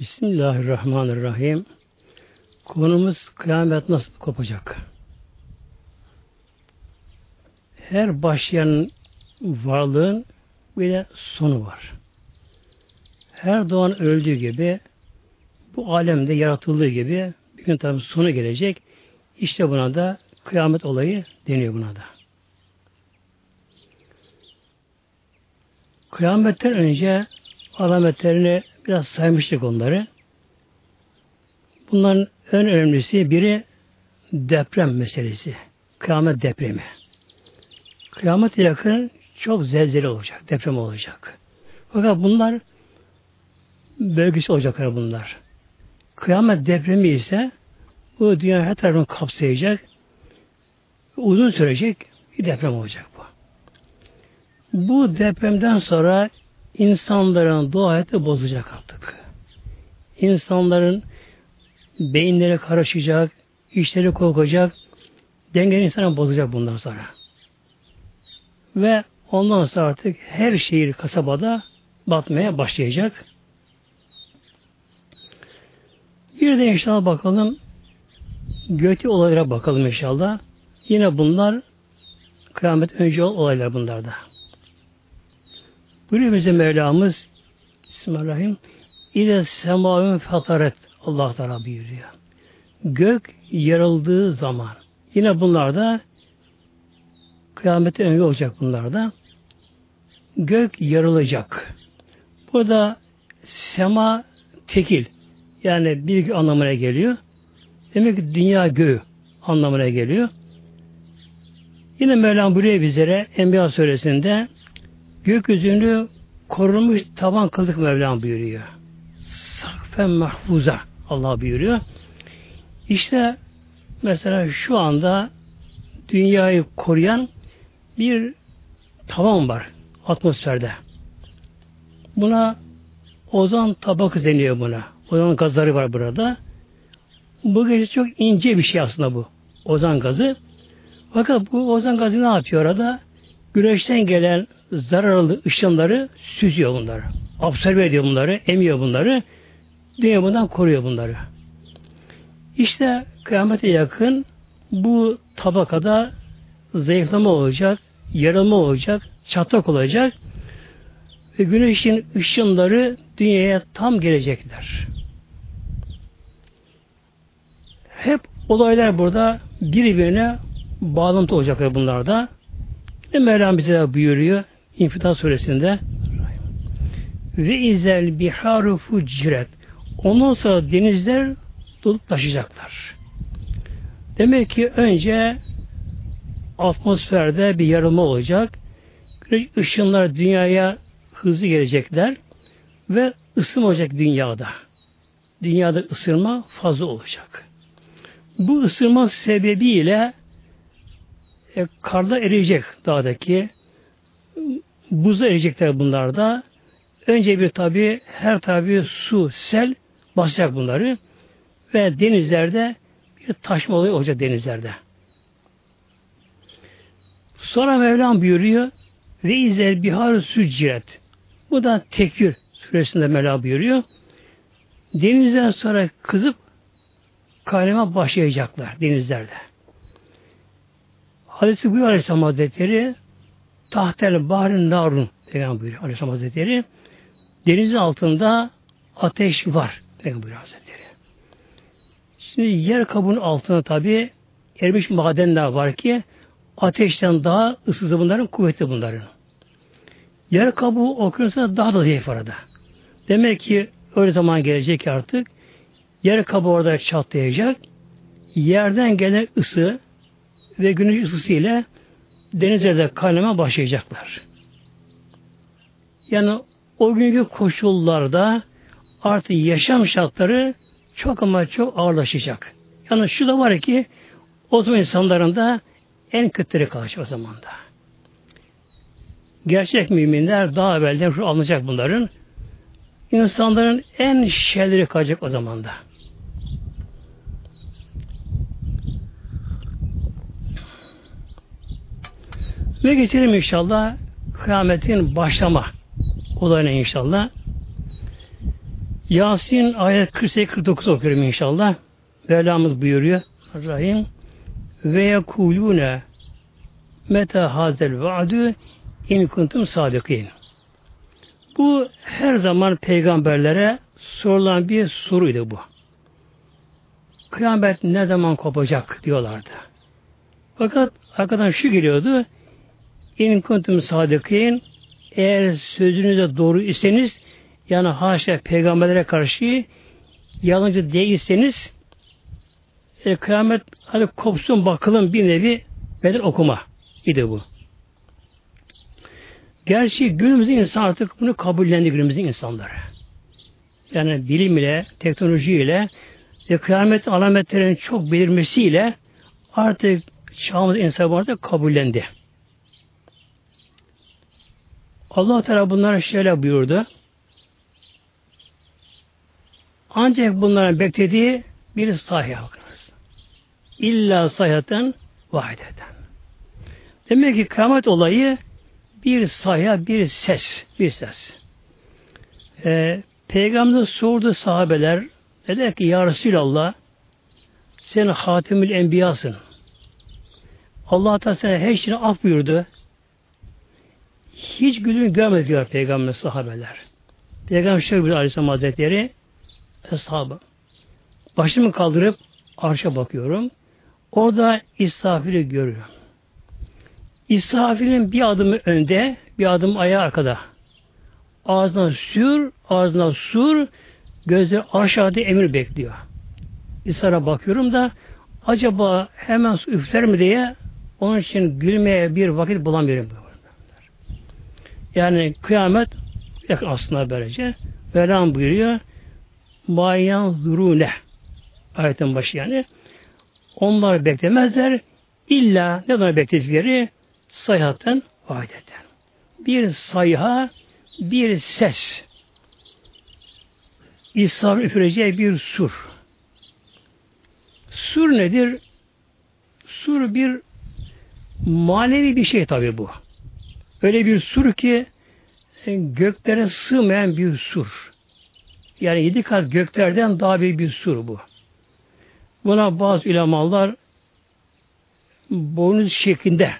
Bismillahirrahmanirrahim. Konumuz kıyamet nasıl kopacak? Her başlayan varlığın bir de sonu var. Her doğan öldüğü gibi bu alemde yaratıldığı gibi bir gün tabi sonu gelecek. İşte buna da kıyamet olayı deniyor buna da. Kıyametten önce alametlerini biraz saymıştık onları. Bunların en önemlisi biri deprem meselesi. Kıyamet depremi. Kıyamet yakın çok zelzele olacak, deprem olacak. Fakat bunlar bölgesi olacaklar bunlar. Kıyamet depremi ise bu dünya her tarafını kapsayacak, uzun sürecek bir deprem olacak bu. Bu depremden sonra insanların doğa hayatı bozacak artık. İnsanların beyinleri karışacak, işleri korkacak, dengeli insana bozacak bundan sonra. Ve ondan sonra artık her şehir kasabada batmaya başlayacak. Bir de inşallah bakalım götü olaylara bakalım inşallah. Yine bunlar kıyamet önce olaylar bunlarda. Buyuruyor bize Mevlamız Bismillahirrahmanirrahim İle semavün fataret Allah Teala buyuruyor. Gök yarıldığı zaman yine bunlarda kıyamete önce olacak bunlarda. Gök yarılacak. Burada sema tekil yani bir anlamına geliyor. Demek ki dünya göğü anlamına geliyor. Yine Mevlam buraya bizlere Enbiya suresinde gökyüzünü korunmuş taban kıldık Mevlam buyuruyor. Sakfen mahfuza Allah buyuruyor. İşte mesela şu anda dünyayı koruyan bir tavan var atmosferde. Buna ozon tabakı deniyor buna. Ozon gazları var burada. Bu gece çok ince bir şey aslında bu. Ozon gazı. Fakat bu ozon gazı ne yapıyor orada? Güneşten gelen zararlı ışınları süzüyor bunları. Absorbe ediyor bunları, emiyor bunları. Dünya bundan koruyor bunları. İşte kıyamete yakın bu tabakada zayıflama olacak, yarılma olacak, çatlak olacak ve güneşin ışınları dünyaya tam gelecekler. Hep olaylar burada birbirine bağlantı olacaklar bunlarda. Ne Mevlam bize buyuruyor İnfitar suresinde ve izel biharu fuciret ondan sonra denizler dolup taşıyacaklar. Demek ki önce atmosferde bir yarılma olacak. Güneş ışınlar dünyaya hızlı gelecekler ve ısınma olacak dünyada. Dünyada ısınma fazla olacak. Bu ısınma sebebiyle e, karda eriyecek dağdaki buzda eriyecekler bunlar da. Önce bir tabi her tabi su, sel basacak bunları ve denizlerde bir taşma olayı olacak denizlerde. Sonra Mevlam buyuruyor ve izel bihar sücciret. Bu da tekvir suresinde Mevlam buyuruyor. Denizden sonra kızıp kaynama başlayacaklar denizlerde. Hadisi buyuruyor Aleyhisselam Hazretleri tahtel bahrin narun Peygamber buyuruyor Aleyhisselam Hazretleri. Denizin altında ateş var Peygamber buyuruyor Hazretleri. Şimdi yer kabuğunun altında tabi erimiş madenler var ki ateşten daha ısısı bunların, kuvvetli bunların. Yer kabuğu okyanusa daha da zayıf arada. Demek ki öyle zaman gelecek artık yer kabuğu orada çatlayacak. Yerden gelen ısı ve güneş ısısı ile denizlerde kaynama başlayacaklar. Yani o günkü koşullarda artık yaşam şartları çok ama çok ağırlaşacak. Yani şu da var ki o zaman insanların da en kötüleri kalacak o zaman da. Gerçek müminler daha evvelden şu alınacak bunların. İnsanların en şeyleri kalacak o zaman da. Ve geçelim inşallah kıyametin başlama olayına inşallah. Yasin ayet 48-49 okuyorum inşallah. Mevlamız buyuruyor. Rahim ve yekulune meta hazel vaadü in kuntum sadikin. Bu her zaman peygamberlere sorulan bir soruydu bu. Kıyamet ne zaman kopacak diyorlardı. Fakat arkadan şu geliyordu. İn kuntum sadikin eğer sözünüzde doğru iseniz yani haşa peygamberlere karşı yalancı değilseniz e, kıyamet hadi kopsun bakalım bir nevi beden okuma idi bu. Gerçi günümüzün insan artık bunu kabullendi günümüzün insanları. Yani bilim ile, teknoloji ile ve kıyamet alametlerinin çok belirmesiyle artık çağımız insanı artık kabullendi. Allah Teala bunlara şöyle buyurdu. Ancak bunların beklediği bir sahiye bakınız. İlla sahihaten vahideten. Demek ki kıyamet olayı bir sayha, bir ses, bir ses. Ee, Peygamber sordu sahabeler, dediler ki Ya Resulallah, sen Hatimül Enbiyasın. Allah Teala her şeyini af buyurdu. Hiç gülünü görmedi diyor Peygamber sahabeler. Peygamber şöyle buyuruyor Aleyhisselam Hazretleri, Eshabı. Başımı kaldırıp arşa bakıyorum. Orada İsrafil'i görüyorum. İsrafil'in bir adımı önde, bir adım ayağı arkada. Ağzına sür, ağzına sur, gözleri aşağıda emir bekliyor. İsrafil'e bakıyorum da acaba hemen üfler mi diye onun için gülmeye bir vakit bulamıyorum. Yani kıyamet yakın aslında böylece. Velam buyuruyor. Mayan zurune. Ayetin başı yani. Onlar beklemezler. İlla ne zaman bekledikleri sayhaten vahideten. Bir sayha, bir ses. İsa'nın üfüreceği bir sur. Sur nedir? Sur bir manevi bir şey tabi bu. Öyle bir sur ki e, göklere sığmayan bir sur. Yani yedi kat göklerden daha büyük bir sur bu. Buna bazı ulemalar boynuz şeklinde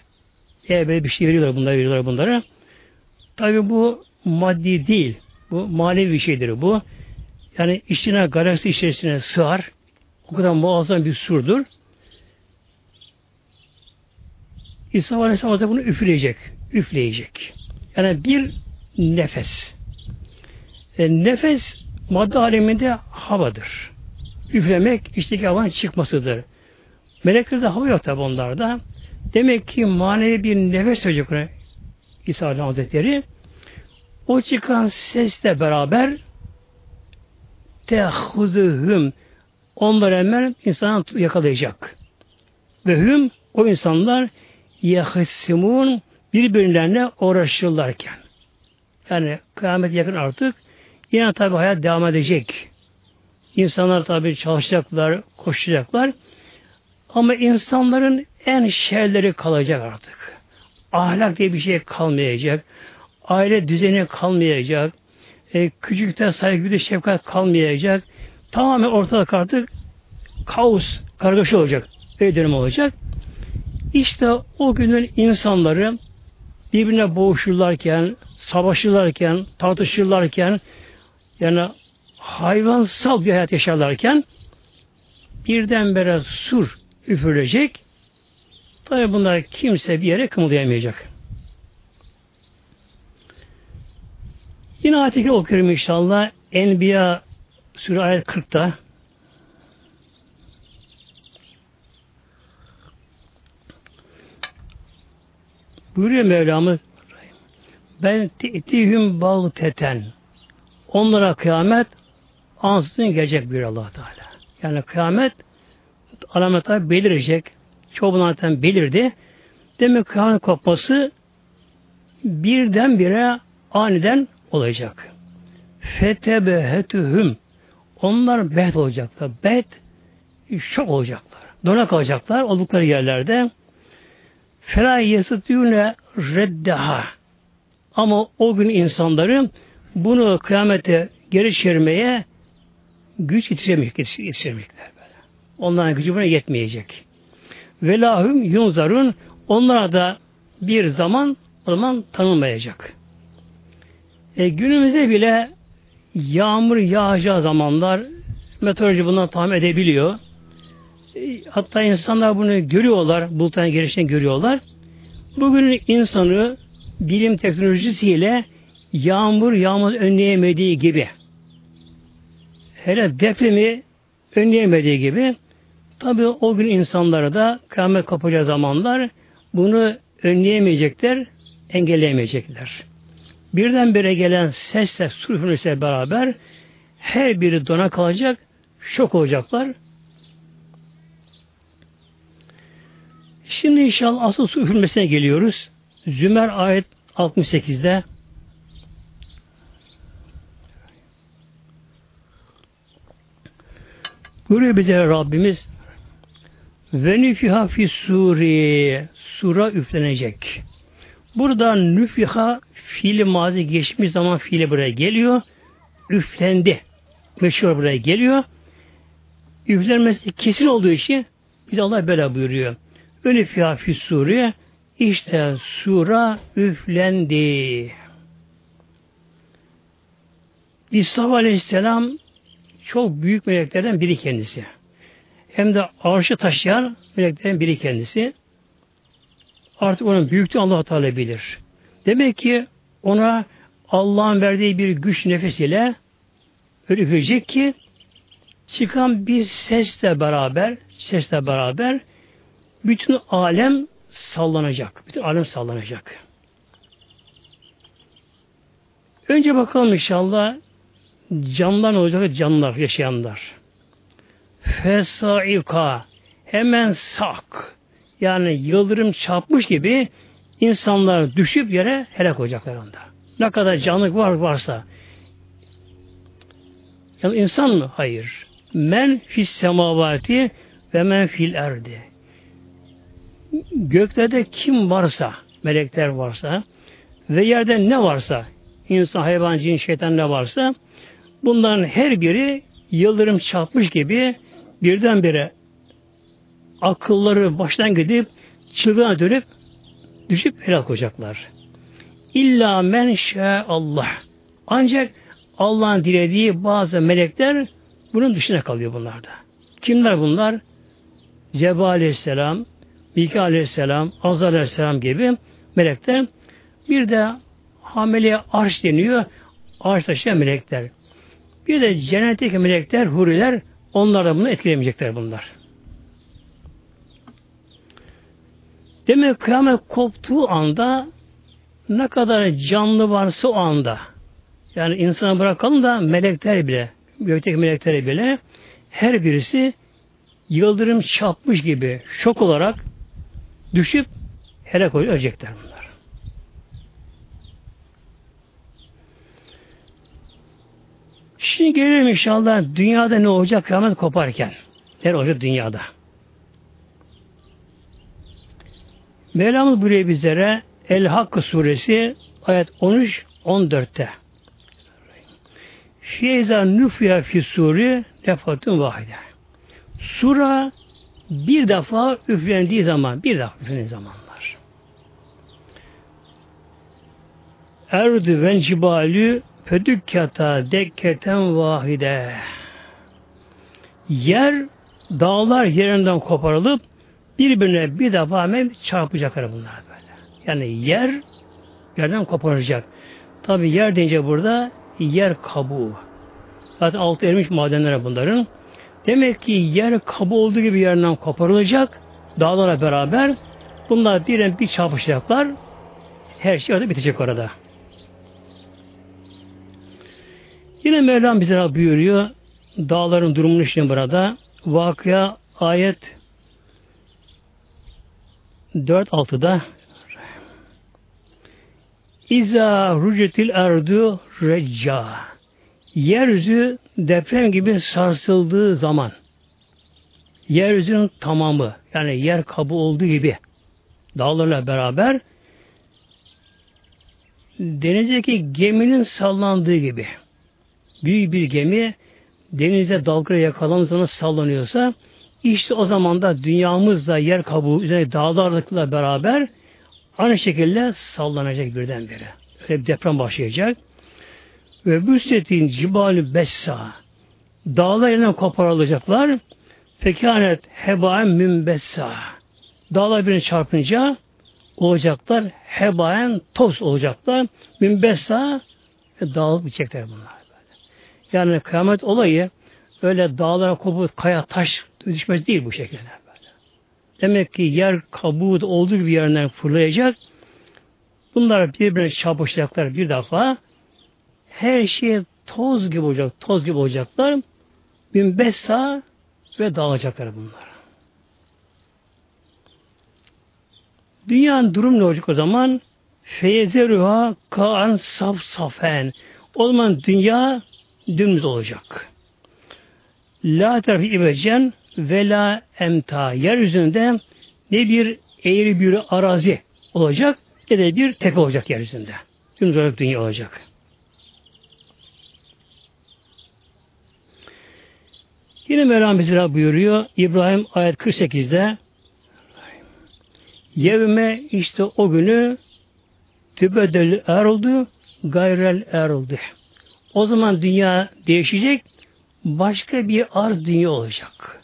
eğer böyle bir şey veriyorlar bunlara veriyorlar bunlara. Tabi bu maddi değil. Bu manevi bir şeydir bu. Yani içine galaksi içerisine sığar. O kadar muazzam bir surdur. İsa Aleyhisselam Hazretleri bunu üfleyecek. Üfleyecek. Yani bir nefes. E, nefes madde aleminde havadır. Üflemek içteki havanın çıkmasıdır. Meleklerde hava yok tabi onlarda. Demek ki manevi bir nefes verecek İsa Aleyhisselam Hazretleri. O çıkan sesle beraber tehuzuhum onlar hemen insanı yakalayacak. Ve hüm o insanlar yahsimun birbirlerine uğraşırlarken. Yani kıyamet yakın artık yine tabi hayat devam edecek. İnsanlar tabi çalışacaklar, koşacaklar. Ama insanların en şerleri kalacak artık. Ahlak diye bir şey kalmayacak. Aile düzeni kalmayacak. E, küçükte saygı bir şefkat kalmayacak. Tamamen ortalık artık kaos, kargaşa olacak. Öyle dönem olacak. İşte o günün insanları birbirine boğuşurlarken, savaşırlarken, tartışırlarken, yani hayvansal bir hayat yaşarlarken birdenbire sur üfürülecek. Tabi bunlar kimse bir yere kımıldayamayacak. Yine ayet okuyorum inşallah. Enbiya Sure ayet 40'ta Buyuruyor Mevlamız ben te'tihüm bağteten onlara kıyamet ansızın gelecek bir allah Teala. Yani kıyamet alametler belirecek. Çoğu zaten belirdi. Demek kıyamet kopması birdenbire aniden olacak. Fetebehetühüm onlar bet olacaklar. Bet şok olacaklar. Dona kalacaklar oldukları yerlerde. Fela yesutûne reddeha. Ama o gün insanları bunu kıyamete geri çevirmeye güç yetişemeyecek, yetişemeyecekler böyle. Onların gücü buna yetmeyecek. Velahum yunzarun onlara da bir zaman o zaman tanınmayacak. E, günümüzde bile yağmur yağacağı zamanlar meteoroloji bundan tahmin edebiliyor. E, hatta insanlar bunu görüyorlar, bulutların gelişini görüyorlar. Bugün insanı bilim teknolojisiyle yağmur yağmur önleyemediği gibi hele depremi önleyemediği gibi tabi o gün insanlara da kıyamet kopacağı zamanlar bunu önleyemeyecekler, engelleyemeyecekler. Birdenbire gelen sesle, sürfünüse beraber her biri dona kalacak, şok olacaklar. Şimdi inşallah asıl su üfürmesine geliyoruz. Zümer ayet 68'de Buyuruyor bize Rabbimiz ve nüfiha fi suri sura üflenecek. Burada nüfiha fiili mazi geçmiş zaman fiili buraya geliyor. Üflendi. Meşhur buraya geliyor. Üflenmesi kesin olduğu için biz Allah böyle buyuruyor. Fiha fi suri işte sura üflendi. İsa Aleyhisselam çok büyük meleklerden biri kendisi. Hem de arşı taşıyan meleklerden biri kendisi. Artık onun büyüklüğü allah Teala bilir. Demek ki ona Allah'ın verdiği bir güç nefesiyle öyle üfleyecek ki çıkan bir sesle beraber sesle beraber bütün alem sallanacak. Bütün alem sallanacak. Önce bakalım inşallah canlılar ne olacak? Canlılar, yaşayanlar. Fesaika hemen sak yani yıldırım çarpmış gibi insanlar düşüp yere helak olacaklar onda. Ne kadar canlı var varsa. Yani insan mı? Hayır. Men fis semavati ve men fil erdi. Göklerde kim varsa, melekler varsa ve yerde ne varsa, insan, hayvan, cin, şeytan ne varsa bunların her biri yıldırım çarpmış gibi birdenbire akılları baştan gidip çılgına dönüp düşüp helak olacaklar. İlla men Allah. Ancak Allah'ın dilediği bazı melekler bunun dışına kalıyor bunlarda. Kimler bunlar? Cebrail aleyhisselam, Mika aleyhisselam, Azza aleyhisselam gibi melekler. Bir de hamile arş deniyor. Arş taşıyan melekler. Bir de cennetteki melekler, huriler onlar da bunu etkilemeyecekler bunlar. Demek kıyamet koptuğu anda ne kadar canlı varsa o anda yani insana bırakalım da melekler bile gökteki melekler bile her birisi yıldırım çarpmış gibi şok olarak düşüp helak ölecekler bunlar. Şimdi gelelim inşallah dünyada ne olacak kıyamet koparken. Ne olacak dünyada? Mevlamız buyuruyor bizlere El Hakkı suresi ayet 13-14'te. Fiyeza nüfya fi suri defatun vahide. Sura bir defa üflendiği zaman, bir defa üflendiği zamanlar. Erdü ven cibalü fedükkata dekketen vahide. Yer, dağlar yerinden koparılıp birbirine bir defa hemen çarpacaklar bunlar böyle. Yani yer yerden koparacak. Tabi yer deyince burada yer kabuğu. Zaten altı erimiş madenler bunların. Demek ki yer kabuğu olduğu gibi yerinden koparılacak. Dağlara beraber bunlar bir bir çarpışacaklar. Her şey orada bitecek orada. Yine Mevlam bize buyuruyor dağların durumunu için burada. Vakıya ayet 4-6'da İza rucetil erdu recca Yeryüzü deprem gibi sarsıldığı zaman yeryüzünün tamamı yani yer kabı olduğu gibi dağlarla beraber denizdeki geminin sallandığı gibi büyük bir gemi denize dalgaya yakalandığı zaman sallanıyorsa işte o zaman da dünyamızda yer kabuğu üzerine dağlarlıkla beraber aynı şekilde sallanacak birdenbire. Öyle bir deprem başlayacak. Ve büssetin cibali bessa dağlar yerinden koparılacaklar. Fekanet hebaen mümbessa dağlar birine çarpınca olacaklar. Hebaen toz olacaklar. Mümbessa ve dağılıp gidecekler bunlar. Böyle. Yani kıyamet olayı öyle dağlara kopup kaya taş düşmez değil bu şekilde. Böyle. Demek ki yer kabuğu olduğu bir yerinden fırlayacak. Bunlar birbirine çarpışacaklar bir defa. Her şey toz gibi olacak, toz gibi olacaklar. Mümbessa ve dağılacaklar bunlar. Dünyanın durum ne olacak o zaman? Feyezeruha kaan saf safen. O zaman dünya dümdüz olacak. La tarafı ibecen ve la emta. Yeryüzünde ne bir eğri bir arazi olacak ne de bir tepe olacak yeryüzünde. Dümdüz olarak dünya olacak. Yine Mevlam bize buyuruyor İbrahim ayet 48'de Yevme işte o günü tübedel er oldu, gayrel er oldu. O zaman dünya değişecek, başka bir arz dünya olacak.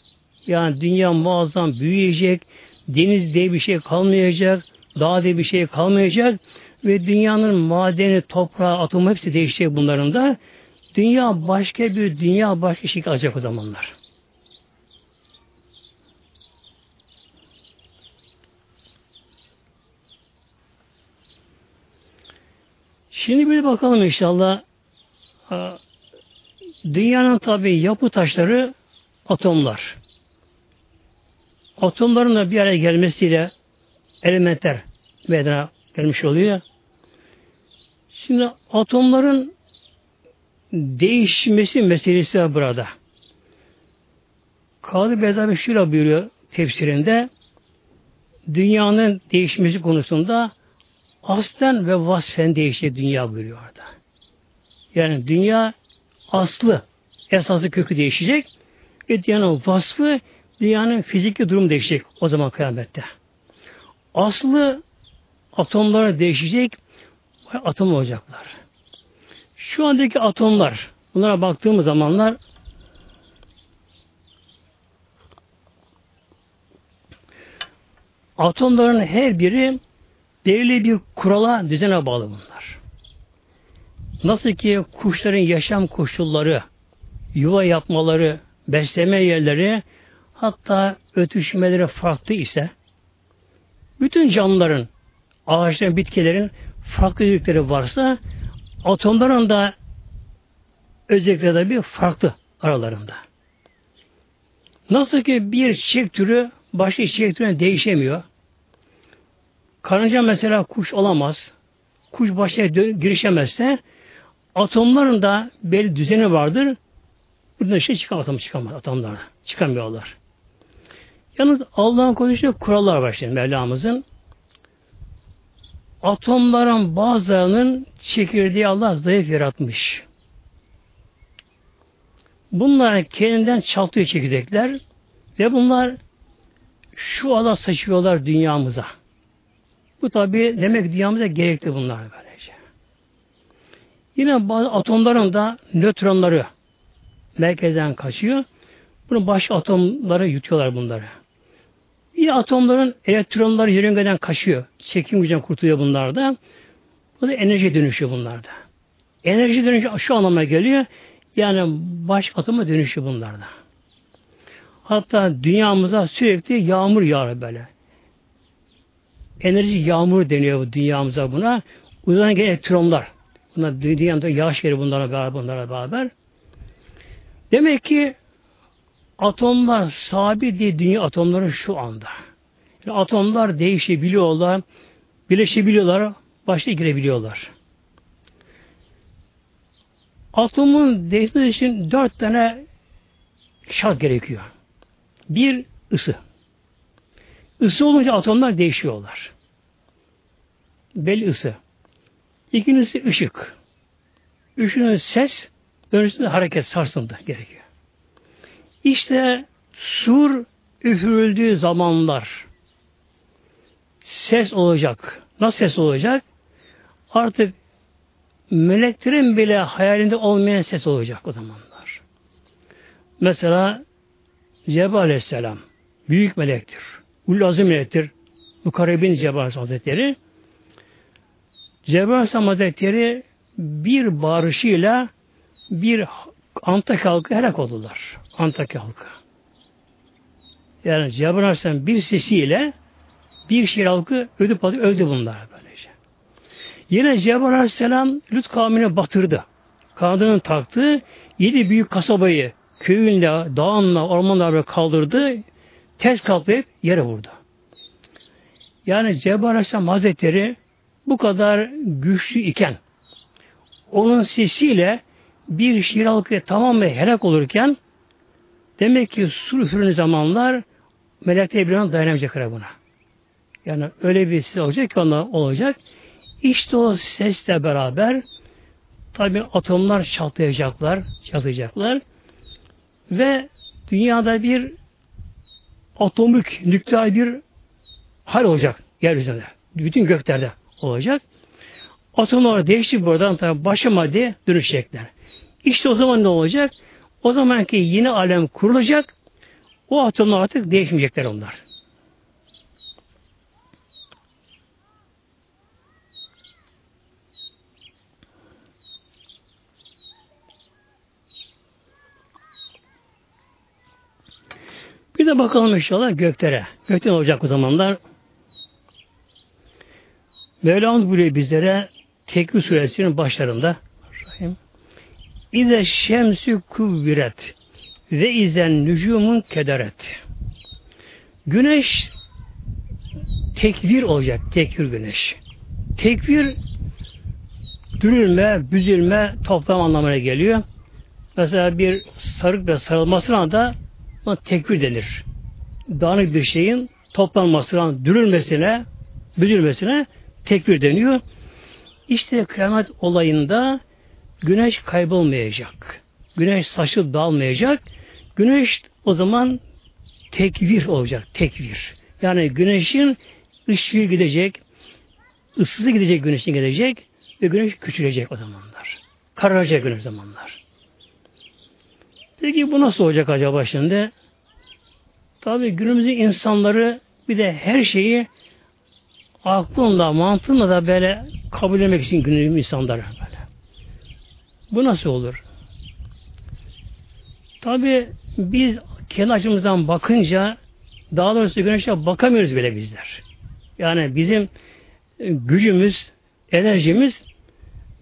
Yani dünya muazzam büyüyecek, deniz diye bir şey kalmayacak, dağ diye bir şey kalmayacak ve dünyanın madeni, toprağı, atomu hepsi değişecek bunların da. Dünya başka bir dünya başka şey alacak o zamanlar. Şimdi bir bakalım inşallah. Dünyanın tabi yapı taşları atomlar. Atomların da bir araya gelmesiyle elementler meydana gelmiş oluyor. Şimdi atomların değişmesi meselesi var burada. Kadı Bezavi şöyle buyuruyor tefsirinde dünyanın değişmesi konusunda aslen ve vasfen değişti dünya buyuruyor orada. Yani dünya aslı, esası kökü değişecek ve dünyanın vasfı, dünyanın fiziki durum değişecek o zaman kıyamette. Aslı atomları değişecek, atom olacaklar. Şu andaki atomlar, bunlara baktığımız zamanlar atomların her biri belirli bir kurala, düzene bağlı bunlar. Nasıl ki kuşların yaşam koşulları, yuva yapmaları, besleme yerleri, hatta ötüşmeleri farklı ise, bütün canlıların, ağaçların, bitkilerin farklı özellikleri varsa, atomların da özellikleri de bir farklı aralarında. Nasıl ki bir çiçek türü başka çiçek türüne değişemiyor. Karınca mesela kuş olamaz. Kuş başına girişemezse atomların da belli düzeni vardır. Burada şey çıkamaz, atom çıkamaz atomlar. Çıkamıyorlar. Yalnız Allah'ın konuştuğu kurallar var şimdi Mevlamızın. Atomların bazılarının çekirdeği Allah zayıf yaratmış. Bunlar kendinden çaltıyor çekirdekler ve bunlar şu ala saçıyorlar dünyamıza. Bu tabi demek dünyamıza gerekli bunlar böylece. Yine bazı atomların da nötronları merkezden kaçıyor. Bunu başka atomları yutuyorlar bunları. Yine atomların elektronları yörüngeden kaçıyor. Çekim gücünden kurtuluyor bunlar da. Bu da enerji dönüşüyor bunlarda. Enerji dönüşü şu anlama geliyor. Yani baş atoma dönüşüyor bunlarda. Hatta dünyamıza sürekli yağmur yağar böyle enerji yağmur deniyor bu dünyamıza buna. Uzaydan gelen elektronlar. Bunlar dünyada yağış yeri bunlara beraber, bunlara beraber. Demek ki atomlar sabit diye dünya atomları şu anda. Yani atomlar değişebiliyorlar, birleşebiliyorlar, başta girebiliyorlar. Atomun değişmesi için dört tane şart gerekiyor. Bir, ısı. Isı olunca atomlar değişiyorlar. Belli ısı. İkincisi ışık. Üçüncüsü ses, öncüsü hareket, sarsıntı gerekiyor. İşte sur üfürüldüğü zamanlar ses olacak. Nasıl ses olacak? Artık meleklerin bile hayalinde olmayan ses olacak o zamanlar. Mesela Cebrail Aleyhisselam büyük melektir. Ul azim melektir. Mukarrebin Cebrail Hazretleri. Cebrail Hazretleri bir bağırışıyla bir Antakya halkı helak oldular. Antakya halkı. Yani Cebrail Aleyhisselam bir sesiyle bir şehir halkı öldü, öldü bunlar böylece. Yine Cebrail Aleyhisselam Lut kavmine batırdı. Kanadını taktı. Yedi büyük kasabayı köyünle, dağınla, ormanla böyle kaldırdı. Ters kalklayıp yere vurdu. Yani Cebrail Aleyhisselam Hazretleri bu kadar güçlü iken onun sesiyle bir şehir halkı tamamen helak olurken demek ki sur üfürün zamanlar melekler bir an dayanamayacaklar buna. Yani öyle bir ses olacak ki ona olacak. İşte o sesle beraber tabi atomlar çatlayacaklar, çatlayacaklar ve dünyada bir atomik, nükleer bir hal olacak yeryüzünde. Bütün göklerde olacak. Atomlar değişti buradan tabi başka maddeye dönüşecekler. İşte o zaman ne olacak? O zamanki yeni alem kurulacak. O atomlar artık değişmeyecekler onlar. Bir de bakalım inşallah göklere. Gökten olacak o zamanlar. Mevlamız buyuruyor bizlere Tekvir suresinin başlarında İze şemsü kuvviret ve izen nücumun kederet. Güneş tekvir olacak. Tekvir güneş. Tekvir dürülme, büzülme, toplam anlamına geliyor. Mesela bir sarık ve sarılmasına da Buna tekbir denir. Dağınık bir şeyin toplanmasına, dürülmesine, büzülmesine tekbir deniyor. İşte kıyamet olayında güneş kaybolmayacak. Güneş saçıp dağılmayacak. Güneş o zaman tekvir olacak. Tekvir. Yani güneşin ışığı gidecek, ısısı gidecek, güneşin gidecek ve güneş küçülecek o zamanlar. Kararacak güneş zamanlar. Peki bu nasıl olacak acaba şimdi? Tabi günümüzün insanları bir de her şeyi aklında, mantığında da böyle kabul etmek için günümüz insanları. Bu nasıl olur? Tabi biz kendi açımızdan bakınca daha doğrusu güneşe bakamıyoruz bile bizler. Yani bizim gücümüz, enerjimiz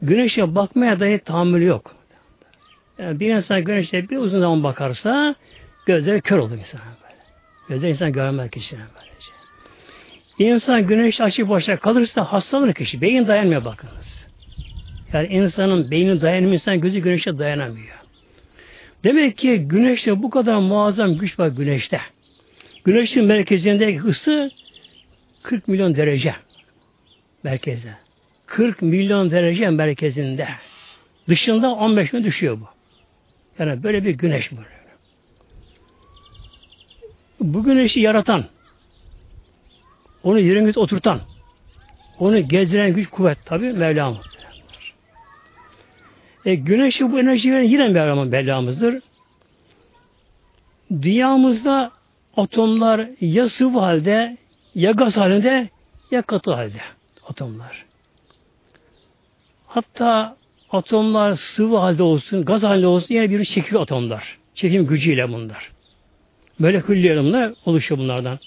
güneşe bakmaya dahi tahammül yok. Yani bir insan güneşe bir uzun zaman bakarsa gözleri kör olur insan böyle. Gözleri insan görmez kişinin böylece. Bir insan güneş açık başa kalırsa hastalanır kişi. Beyin dayanmıyor bakınız. Yani insanın beyni dayanmıyor, insan gözü güneşe dayanamıyor. Demek ki güneşte bu kadar muazzam güç var güneşte. Güneşin merkezindeki ısı 40 milyon derece merkezde. 40 milyon derece merkezinde. Dışında 15 milyon düşüyor bu. Yani böyle bir güneş böyle. Bu güneşi yaratan, onu yerine oturtan, onu gezdiren güç kuvvet tabi Mevlamız. E, güneşi bu enerji veren yine Mevlam'ın Mevlamızdır. Dünyamızda atomlar ya sıvı halde, ya gaz halinde, ya katı halde atomlar. Hatta Atomlar sıvı halde olsun, gaz halde olsun yine bir çekiyor atomlar. Çekim gücüyle bunlar. Moleküller bunlar oluşuyor bunlardan.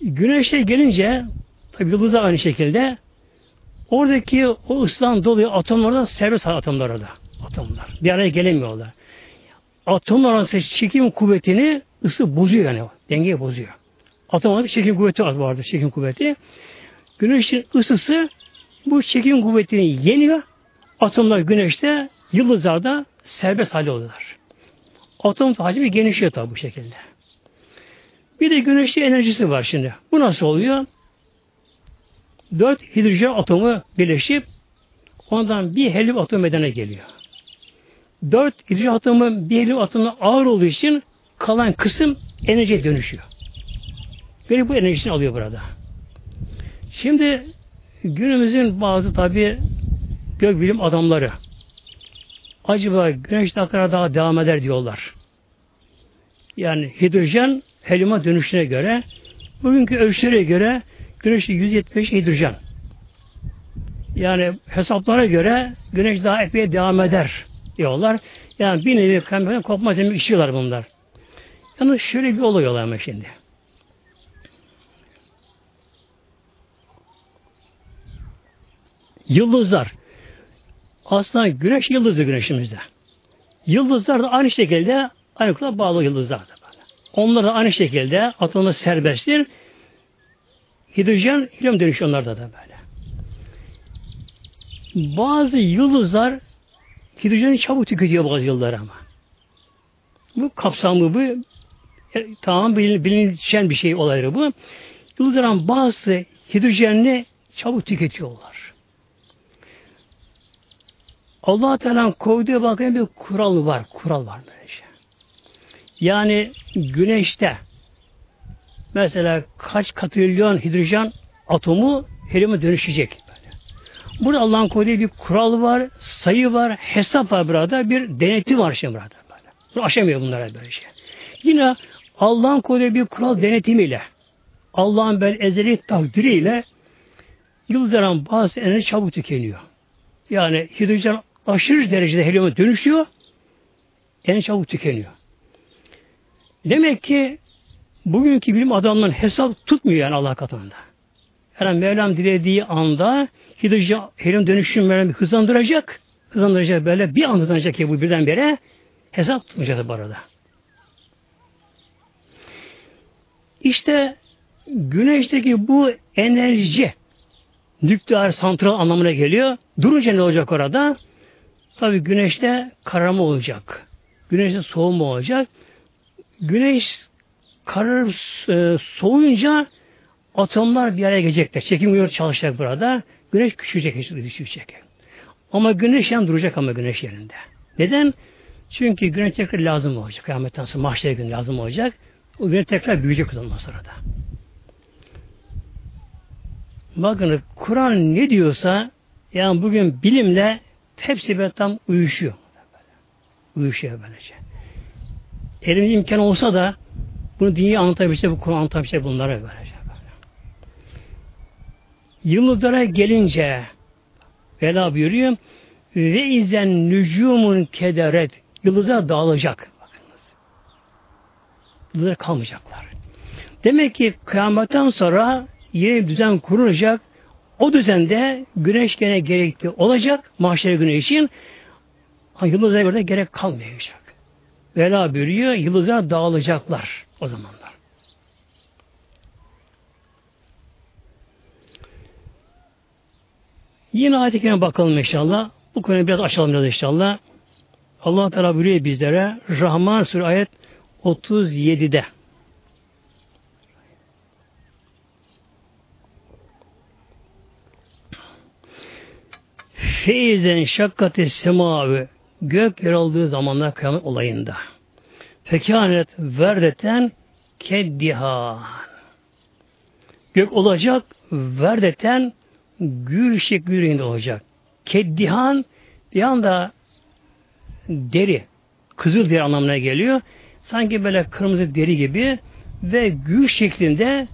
Güneşe gelince tabi yıldızlar aynı şekilde oradaki o ısıdan dolayı atomlardan serbest atomlar orada. Atomlar. Bir araya gelemiyorlar. Atomlar arası çekim kuvvetini ısı bozuyor yani. Dengeyi bozuyor. Atomlarda çekim kuvveti vardır. Çekim kuvveti. Güneşin ısısı bu çekim kuvvetini yeniyor. Atomlar güneşte, yıldızlarda serbest halde oluyorlar. Atom hacmi genişliyor tabi bu şekilde. Bir de güneşte enerjisi var şimdi. Bu nasıl oluyor? Dört hidrojen atomu birleşip ondan bir helyum atom medene geliyor. dört hidrojen atomu bir helyum atomuna ağır olduğu için kalan kısım enerjiye dönüşüyor. Böyle bu enerjisini alıyor burada. Şimdi günümüzün bazı tabi gökbilim adamları acaba güneş ne kadar daha devam eder diyorlar. Yani hidrojen helyuma dönüşüne göre bugünkü ölçülere göre güneş 175 hidrojen. Yani hesaplara göre güneş daha epey devam eder diyorlar. Yani bir nevi kameranın kopmaz demek işiyorlar bunlar. Yalnız şöyle bir olay oluyor ama şimdi. Yıldızlar. Aslında güneş yıldızı güneşimizde. Yıldızlar da aynı şekilde aynı bağlı yıldızlar da. Onlar da aynı şekilde atomda serbesttir. Hidrojen, helium dönüşüyor onlarda da böyle. Bazı yıldızlar hidrojeni çabuk tüketiyor bazı yıldızlar ama. Bu kapsamlı bu e, tamam bilin, bilinçen bir şey olayları bu. Yıldızların bazı hidrojenini çabuk tüketiyorlar. allah Teala'nın koyduğu bakın bir kural var. Kural var böyle şey. Yani güneşte mesela kaç katrilyon hidrojen atomu helyuma dönüşecek. Burada Allah'ın koyduğu bir kural var, sayı var, hesap var burada, bir denetim var şimdi burada. Böyle. Bunu aşamıyor bunlara böyle şey. Yine Allah'ın koyduğu bir kural denetimiyle, Allah'ın ben ezeli takdiriyle yıldızların bazı enerji çabuk tükeniyor. Yani hidrojen aşırı derecede helyuma dönüşüyor, en çabuk tükeniyor. Demek ki bugünkü bilim adamlarının hesap tutmuyor yani Allah katında. Yani Mevlam dilediği anda hidrojen helyum dönüşümlerini hızlandıracak, hızlandıracak böyle bir anda hızlandıracak ki bu birdenbire hesap tutmayacak bu arada. İşte güneşteki bu enerji nükleer santral anlamına geliyor. Durunca ne olacak orada? Tabi güneşte kararma olacak. Güneşte soğuma olacak. Güneş karar e, soğuyunca atomlar bir araya gelecekler. Çekim uyarı çalışacak burada. Güneş küçülecek, düşecek. Ama güneş yan duracak ama güneş yerinde. Neden? Çünkü güneş tekrar lazım olacak. Kıyametten sonra mahşer gün lazım olacak. O güneş tekrar büyüyecek ondan sonra da. Bakın Kur'an ne diyorsa yani bugün bilimle hepsi böyle tam uyuşuyor. Uyuşuyor böylece. Elimizde imkan olsa da bunu dünya anlatabilecek, bu Kur'an anlatabilecek bunlara böylece. Böyle. Yıldızlara gelince Vela buyuruyor ve izen nücumun kederet yıldızlar dağılacak. Yıldızlar kalmayacaklar. Demek ki kıyametten sonra yeni bir düzen kurulacak. O düzende güneş gene gerekli olacak mahşer günü için. Yıldızlara göre gerek kalmayacak. Vela buyuruyor, yıldızlar dağılacaklar o zamanlar. Yine ayet-i bakalım inşallah. Bu konuyu biraz açalım biraz inşallah. Allah Teala buyuruyor bizlere Rahman Suresi ayet 37'de. Feyzen şakkati semavi gök yer aldığı zamanlar kıyamet olayında. Fekanet verdeten keddihan. Gök olacak verdeten gül şeklinde olacak. Keddihan bir anda deri, kızıl deri anlamına geliyor. Sanki böyle kırmızı deri gibi ve gül şeklinde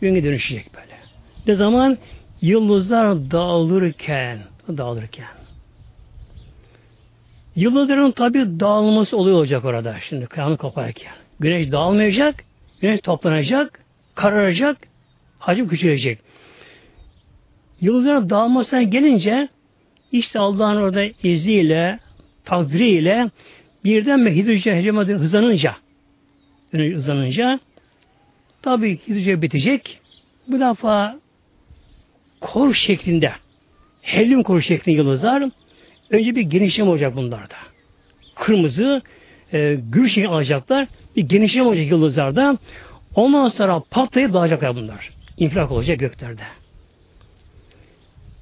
göğe dönüşecek böyle. Ne zaman? Yıldızlar dağılırken, dağılırken. Yıldızların tabi dağılması oluyor olacak orada şimdi kıyamet koparken. Güneş dağılmayacak, güneş toplanacak, kararacak, hacim küçülecek. Yıldızların dağılmasına gelince işte Allah'ın orada izniyle, takdiriyle birden bir hidrojen helium hızlanınca hızlanınca tabi hidrojen bitecek. Bu defa kor şeklinde helyum koru şeklinde yıldızlar önce bir genişleme olacak bunlarda. Kırmızı e, gül şeyi alacaklar. Bir genişleme olacak yıldızlarda. Ondan sonra patlayıp dağılacaklar bunlar. İnfilak olacak göklerde.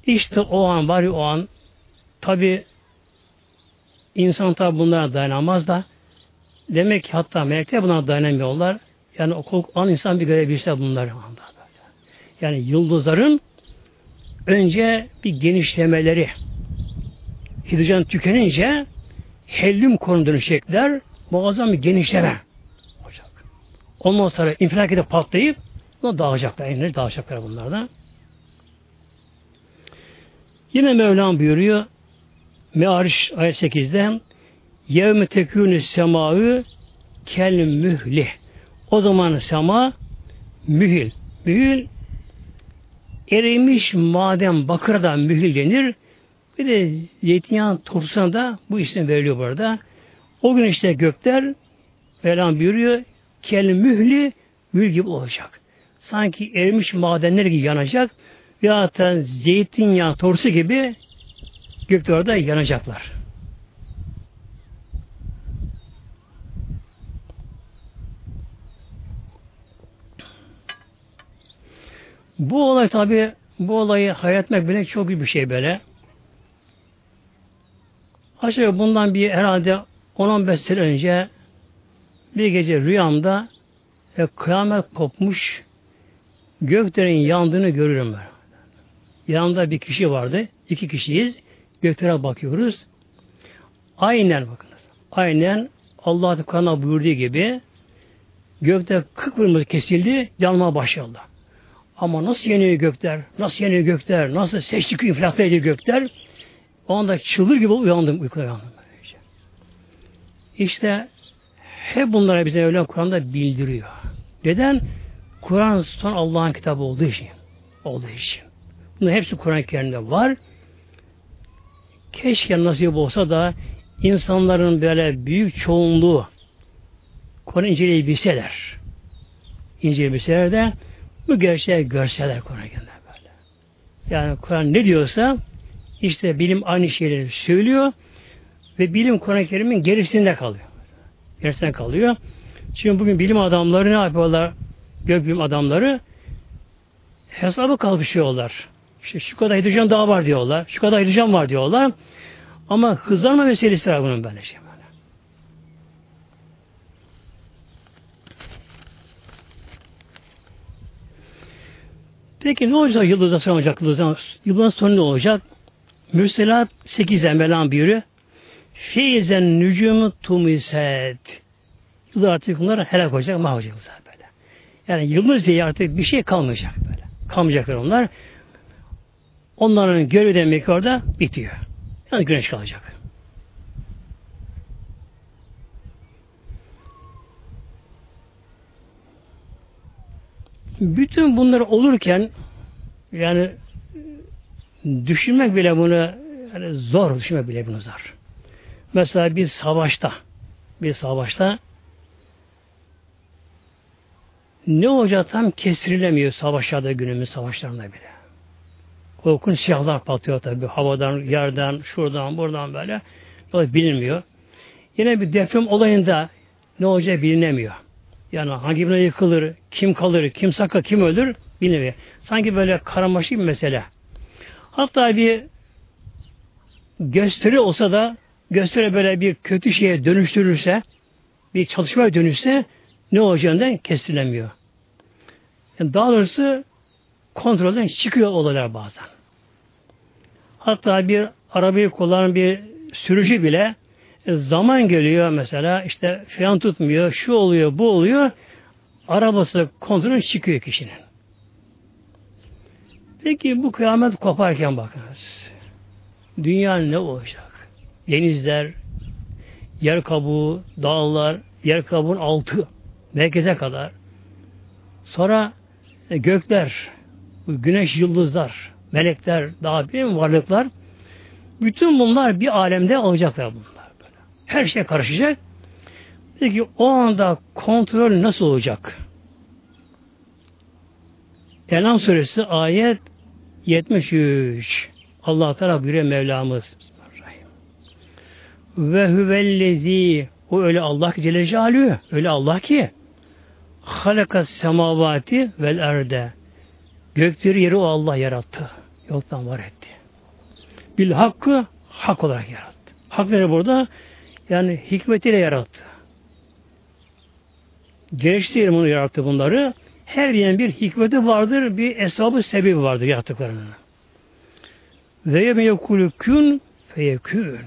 İşte o an var ya o an tabi İnsan tabi bunlara dayanamaz da. Demek ki hatta melekler buna dayanamıyorlar. Yani o an insan bir görebilse bunları. Yani yıldızların önce bir genişlemeleri hidrojen tükenince helyum konu dönüşecekler. Muazzam bir genişleme olacak. Ondan sonra infilak edip patlayıp bunu dağılacaklar. Enleri dağılacaklar bunlardan. Yine Mevlam buyuruyor Me'ariş ayet 8'de Yevme tekûnü semâı kel mühli. O zaman sema mühil. Mühil erimiş maden bakırda mühil denir. Bir de zeytinyağı turşusuna da bu isim veriliyor burada. O gün işte gökler Mevlam buyuruyor kel mühli mühil gibi olacak. Sanki erimiş madenler gibi yanacak ya da zeytinyağı torsu gibi gökte orada yanacaklar. Bu olay tabi bu olayı hayal etmek bile çok büyük bir şey böyle. Aşağı bundan bir herhalde 10-15 sene önce bir gece rüyamda e, kıyamet kopmuş göklerin yandığını görürüm ben. Yanında bir kişi vardı. iki kişiyiz. Göklere bakıyoruz. Aynen bakınız. Aynen Allah Teala buyurduğu gibi gökte kıkırmızı kesildi, yanmaya başladı. Ama nasıl yeniyor gökler? Nasıl yeniyor gökler? Nasıl seçtik infilakta ediyor gökler? O anda çıldır gibi uyandım, uykuya uyandım. İşte hep bunlara bize öyle Kur'an'da bildiriyor. Neden? Kur'an son Allah'ın kitabı olduğu için. Olduğu için. Bunun hepsi Kur'an-ı Kerim'de var. Keşke nasip olsa da insanların böyle büyük çoğunluğu Kur'an inceleyebilseler. İnceleyebilseler de bu gerçeği görseler Kur'an-ı Kerim'de böyle. Yani Kur'an ne diyorsa işte bilim aynı şeyleri söylüyor ve bilim Kur'an-ı Kerim'in gerisinde kalıyor. Gerisinde kalıyor. Şimdi bugün bilim adamları ne yapıyorlar? Gökbilim adamları hesabı kalkışıyorlar. İşte şu kadar hidrojen daha var diyorlar. Şu kadar hidrojen var diyorlar. Ama hızlanma meselesi var bunun böyle şey. Peki ne olacak yıldızda son olacak? Yıldızın, yıldızın sonu ne olacak? Mürselat 8'den Melam buyuruyor. Feyzen nücumu tumiset. Yıldız artık bunlar helak olacak, mahvolacak böyle. Yani yıldız diye artık bir şey kalmayacak böyle. Kalmayacaklar onlar. Onların görevi demek orada bitiyor. Yani güneş kalacak. Bütün bunlar olurken yani düşünmek bile bunu yani zor düşünmek bile bunu zor. Mesela bir savaşta bir savaşta ne olacak tam kestirilemiyor savaşlarda günümüz savaşlarında bile. Korkunç siyahlar patlıyor tabi. Havadan, yerden, şuradan, buradan böyle. Bilinmiyor. Yine bir deprem olayında ne olacağı bilinemiyor. Yani hangi bina yıkılır, kim kalır, kim sakar, kim ölür bilinmiyor. Sanki böyle karmaşık bir mesele. Hatta bir gösteri olsa da gösteri böyle bir kötü şeye dönüştürürse, bir çalışmaya dönüşse ne olacağından kestirilemiyor. Yani daha doğrusu kontrolden çıkıyor olaylar bazen. Hatta bir arabayı kullanan bir sürücü bile e, zaman geliyor mesela işte fren tutmuyor, şu oluyor, bu oluyor. Arabası kontrolden çıkıyor kişinin. Peki bu kıyamet koparken bakınız. Dünya ne olacak? Denizler, yer kabuğu, dağlar, yer kabuğun altı, merkeze kadar. Sonra e, gökler, güneş, yıldızlar, melekler, daha bir varlıklar. Bütün bunlar bir alemde olacaklar bunlar. Böyle. Her şey karışacak. Peki o anda kontrol nasıl olacak? Enam suresi ayet 73. Allah Teala buyuruyor Mevlamız. Ve huvellezi o öyle Allah ki Celle Celaluhu. Öyle Allah ki halakas semavati vel erde. Gökleri yeri o Allah yarattı. Yoktan var etti. Bil hakkı hak olarak yarattı. Hak nere burada? Yani hikmetiyle yarattı. Geliştirelim onu yarattı bunları. Her birinin bir hikmeti vardır, bir hesabı sebebi vardır yarattıklarının. Ve yeme yekulü kün feyekün.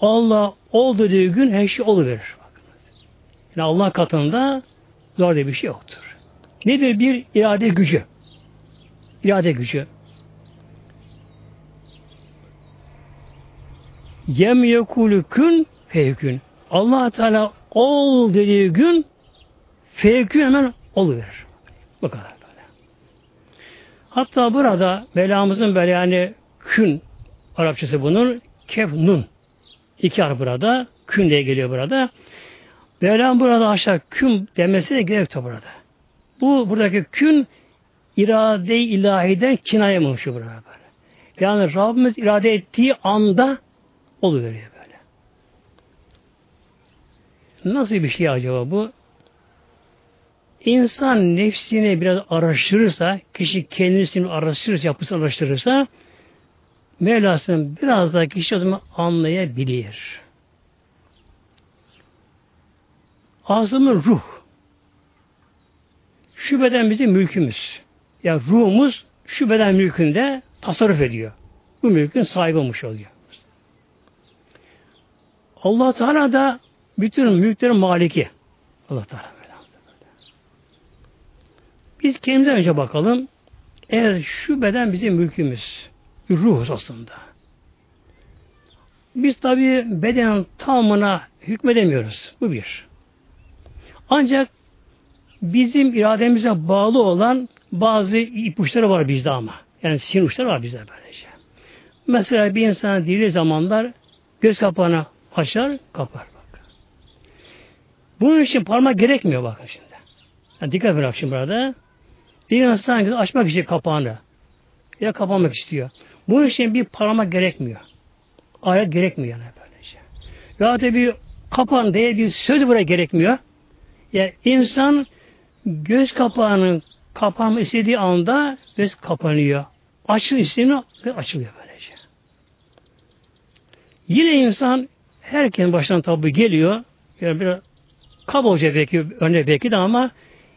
Allah oldu dediği gün her şey oluverir. Yani Allah katında zor diye bir şey yoktur. Nedir bir irade gücü? İrade gücü. Yem yekulü kün feyekün. allah Teala ol dediği gün feyekün hemen oluverir. Bu kadar böyle. Hatta burada belamızın böyle yani kün Arapçası bunun kef nun. İki harf burada. Kün diye geliyor burada. Mevlam burada aşağı kün demesi de gerek burada. Bu buradaki kün irade-i ilahiden kinaye mi burada böyle. Yani Rabbimiz irade ettiği anda oluveriyor böyle. Nasıl bir şey acaba bu? İnsan nefsini biraz araştırırsa, kişi kendisini araştırırsa, yapısını araştırırsa, Mevlasını biraz da kişi o zaman anlayabilir. Ağzımın ruh. Şu beden bizim mülkümüz. Ya yani ruhumuz şu beden mülkünde tasarruf ediyor. Bu mülkün sahibi olmuş oluyor. Allah Teala da bütün mülklerin maliki. Allah Teala. Biz kendimize önce bakalım. Eğer şu beden bizim mülkümüz, ruhuz aslında. Biz tabi beden tamamına hükmedemiyoruz. Bu bir. Ancak bizim irademize bağlı olan bazı ipuçları var bizde ama. Yani sinir uçları var bizde böylece. Mesela bir insan diri zamanlar göz kapağını açar, kapar bak. Bunun için parmak gerekmiyor bakın şimdi. Yani dikkat bırak şimdi burada. Bir insan açmak için kapağını ya kapamak istiyor. Bunun için bir parmak gerekmiyor. Ayet gerekmiyor yani böylece. Ya da bir kapan diye bir söz buraya gerekmiyor. Yani insan göz kapağının kapanma istediği anda göz kapanıyor. Açıl istediğinde açılıyor böylece. Yine insan herkesin baştan tabi geliyor. Yani bir kaba olacak belki örnek belki de ama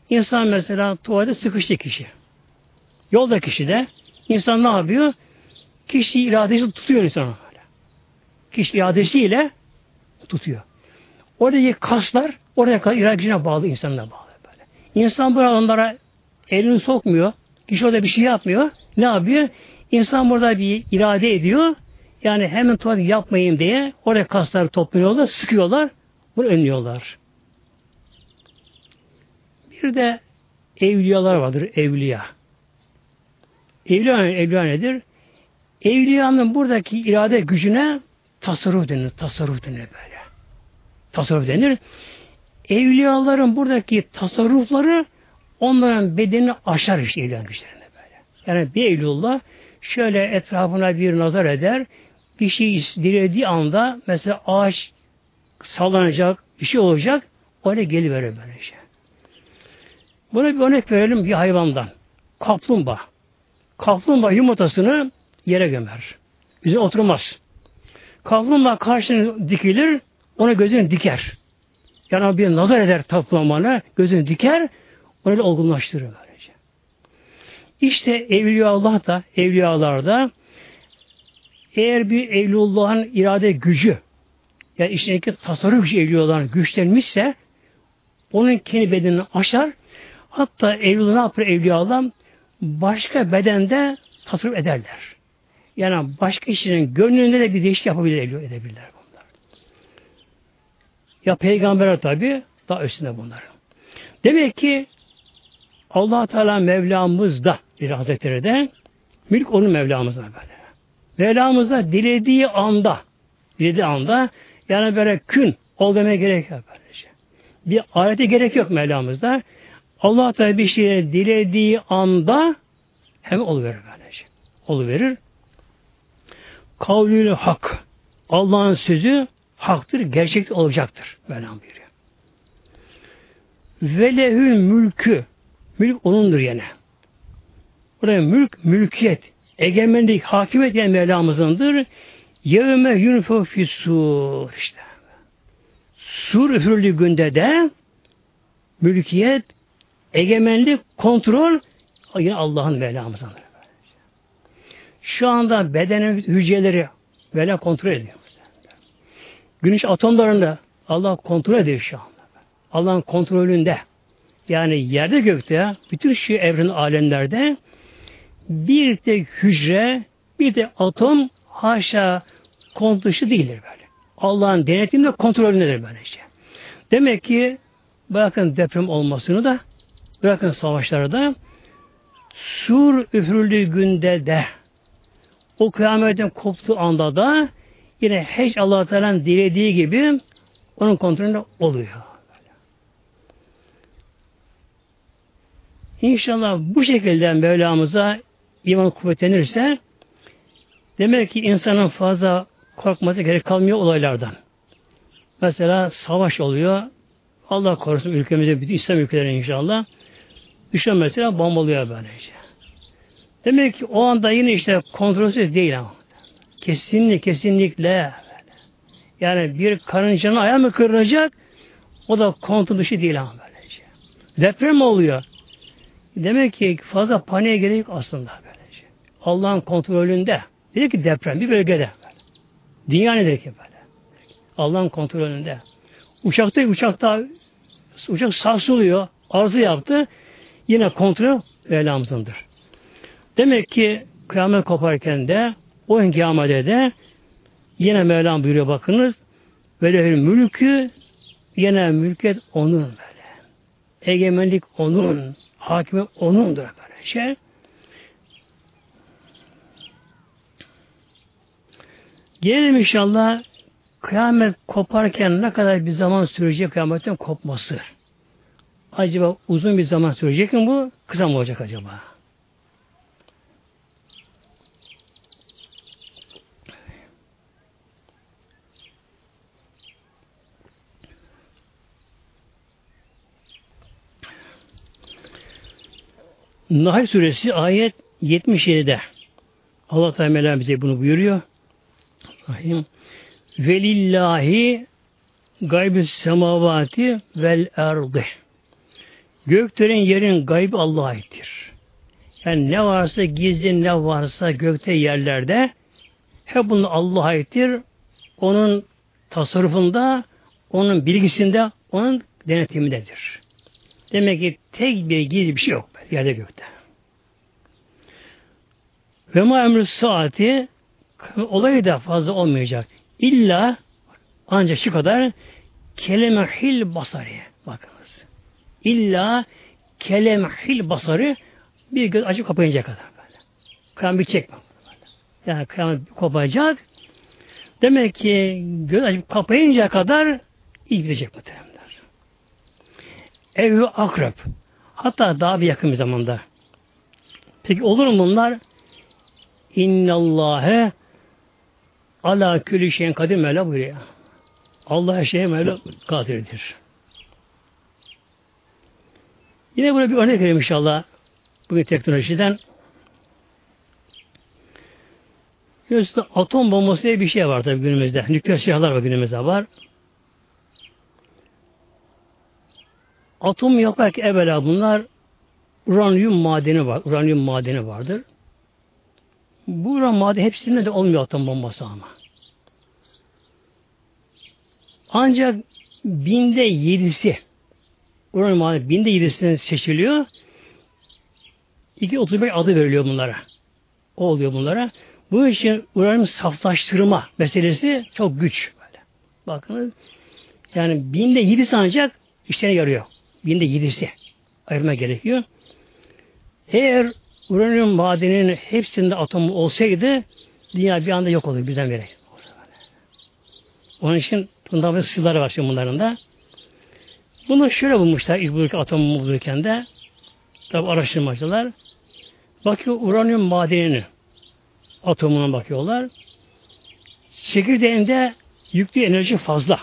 insan mesela tuvalete sıkıştı kişi. Yolda kişi de insan ne yapıyor? Kişi iradesi tutuyor insan böyle. Kişi iradesiyle tutuyor. Oradaki kaslar oraya kadar iradesine bağlı, insanına bağlı böyle. İnsan burada onlara elini sokmuyor. Kişi orada bir şey yapmıyor. Ne yapıyor? İnsan burada bir irade ediyor. Yani hemen tuvalet yapmayayım diye oraya kasları topluyorlar, sıkıyorlar. Bunu önlüyorlar. Bir de evliyalar vardır, evliya. Evliya, evliya nedir? Evliyanın buradaki irade gücüne tasarruf denir. Tasarruf denir böyle. Tasarruf denir. Evliyaların buradaki tasarrufları onların bedenini aşar işte evliyanın güçlerinde böyle. Yani bir evliyullah şöyle etrafına bir nazar eder, bir şey dilediği anda mesela ağaç sallanacak, bir şey olacak, oraya geliverir böyle şey. Buna bir örnek verelim bir hayvandan. Kaplumbağa. Kaplumbağa yumurtasını yere gömer. Üzerine oturmaz. Kaplumbağa karşısına dikilir, ona gözünü diker. Yani bir nazar eder kaplumbağana, gözünü diker, onu öyle olgunlaştırır böylece. İşte Evliya Allah da, evliyalar da eğer bir Evliyaullah'ın irade gücü, yani içindeki tasarruf gücü Evliyaullah'ın güçlenmişse onun kendi bedenini aşar, hatta Evliyaullah ne yapar Evliyaullah? Başka bedende tasarruf ederler. Yani başka kişinin gönlünde de bir değişik yapabilir, edebilirler bunlar. Ya peygamber tabi daha üstünde bunlar. Demek ki allah Teala Mevlamız da bir Hazretleri de mülk onun Mevlamızda böyle. Mevlamızda dilediği anda dilediği anda yani böyle kün ol demeye gerek yok. Bir alete gerek yok Mevlamızda. Allah Teala bir şeyi dilediği anda hem oluverir böylece. Oluverir. Kavlül hak. Allah'ın sözü haktır, gerçekte olacaktır. Mevlam buyuruyor. Velehül mülkü. Mülk onundur yine. Burada mülk, mülkiyet, egemenlik, hakimiyet yani Mevlamızındır. Yevme yunfu fissur işte. sur üfürlü günde de mülkiyet, egemenlik, kontrol yine Allah'ın Mevlamızın. Şu anda bedenin hücreleri Mevla kontrol ediyor. Güneş atomlarında Allah kontrol ediyor şu anda. Allah'ın kontrolünde. Yani yerde gökte bütün şu evren alemlerde bir tek hücre bir de atom haşa kontrol dışı değildir böyle. Allah'ın denetiminde kontrolündedir böylece. Demek ki bırakın deprem olmasını da bırakın savaşları da sur üfürüldüğü günde de o kıyametin koptuğu anda da yine hiç Allah Teala'nın dilediği gibi onun kontrolünde oluyor. İnşallah bu şekilde Mevlamıza iman kuvvetlenirse demek ki insanın fazla korkması gerek kalmıyor olaylardan. Mesela savaş oluyor. Allah korusun ülkemizde bütün İslam ülkeleri inşallah. Düşen mesela bombalıyor böylece. Demek ki o anda yine işte kontrolsüz değil ama. Kesinlikle, kesinlikle. Yani bir karıncanın ayağı mı kırılacak? O da kontrol dışı değil ama böylece. Deprem oluyor. Demek ki fazla paniğe gerek aslında böylece. Allah'ın kontrolünde. Dedi ki deprem bir bölgede. Böyle. Dünya nedir ki böyle? Allah'ın kontrolünde. Uçakta uçakta uçak sarsılıyor. Arzu yaptı. Yine kontrol Mevlamızındır. Demek ki kıyamet koparken de o engamede de yine Mevlam buyuruyor bakınız böyle mülkü yine mülkiyet onun böyle. Egemenlik onun. Hakimi onundur böyle şey. Gelelim inşallah kıyamet koparken ne kadar bir zaman sürecek kıyametin kopması. Acaba uzun bir zaman sürecek mi bu? Kısa mı olacak acaba? Nahl suresi ayet 77'de Allah Teala bize bunu buyuruyor. Rahim. Velillahi gaybü semavati vel erdi. Göklerin yerin gaybı Allah'a aittir. Yani ne varsa gizli ne varsa gökte yerlerde hep bunu Allah'a aittir. Onun tasarrufunda, onun bilgisinde, onun denetimindedir. Demek ki tek bir gizli bir şey yok yerde gökte. Ve ma emrü saati olayı da fazla olmayacak. İlla ancak şu kadar kelemehil basarı. Bakınız. İlla kelemehil basarı bir göz açıp kapayınca kadar böyle. Kıyamet bitecek mi? Yani kıyamet kopacak. Demek ki göz açıp kapayınca kadar iyi gidecek muhteremler. Evü akrep. Hatta daha bir yakın bir zamanda. Peki olur mu bunlar? İnnallâhe ala külü şeyin kadir Mevla buyuruyor. Allah her şeye Mevla kadirdir. Yine burada bir örnek vereyim inşallah bugün teknolojiden. Biliyorsunuz atom bombası diye bir şey var tabii günümüzde. Nükleer silahlar var günümüzde var. Atom yaparken evvela bunlar uranyum madeni var. Uranyum madeni vardır. Bu uran madeni hepsinde de olmuyor atom bombası ama. Ancak binde yedisi madeni binde yedisinden seçiliyor. 235 adı veriliyor bunlara. O oluyor bunlara. Bu için uranyum saflaştırma meselesi çok güç. Böyle. Bakınız yani binde yedisi ancak işlerine yarıyor. Binde yedisi ayırma gerekiyor. Eğer uranyum madeninin hepsinde atomu olsaydı dünya bir anda yok olur birdenbire. Onun için bundan bir sırları var şimdi bunların da. Bunu şöyle bulmuşlar ilk buradaki atomu bulurken de tabi araştırmacılar bakıyor uranyum madenini atomuna bakıyorlar. Çekirdeğinde yüklü enerji fazla.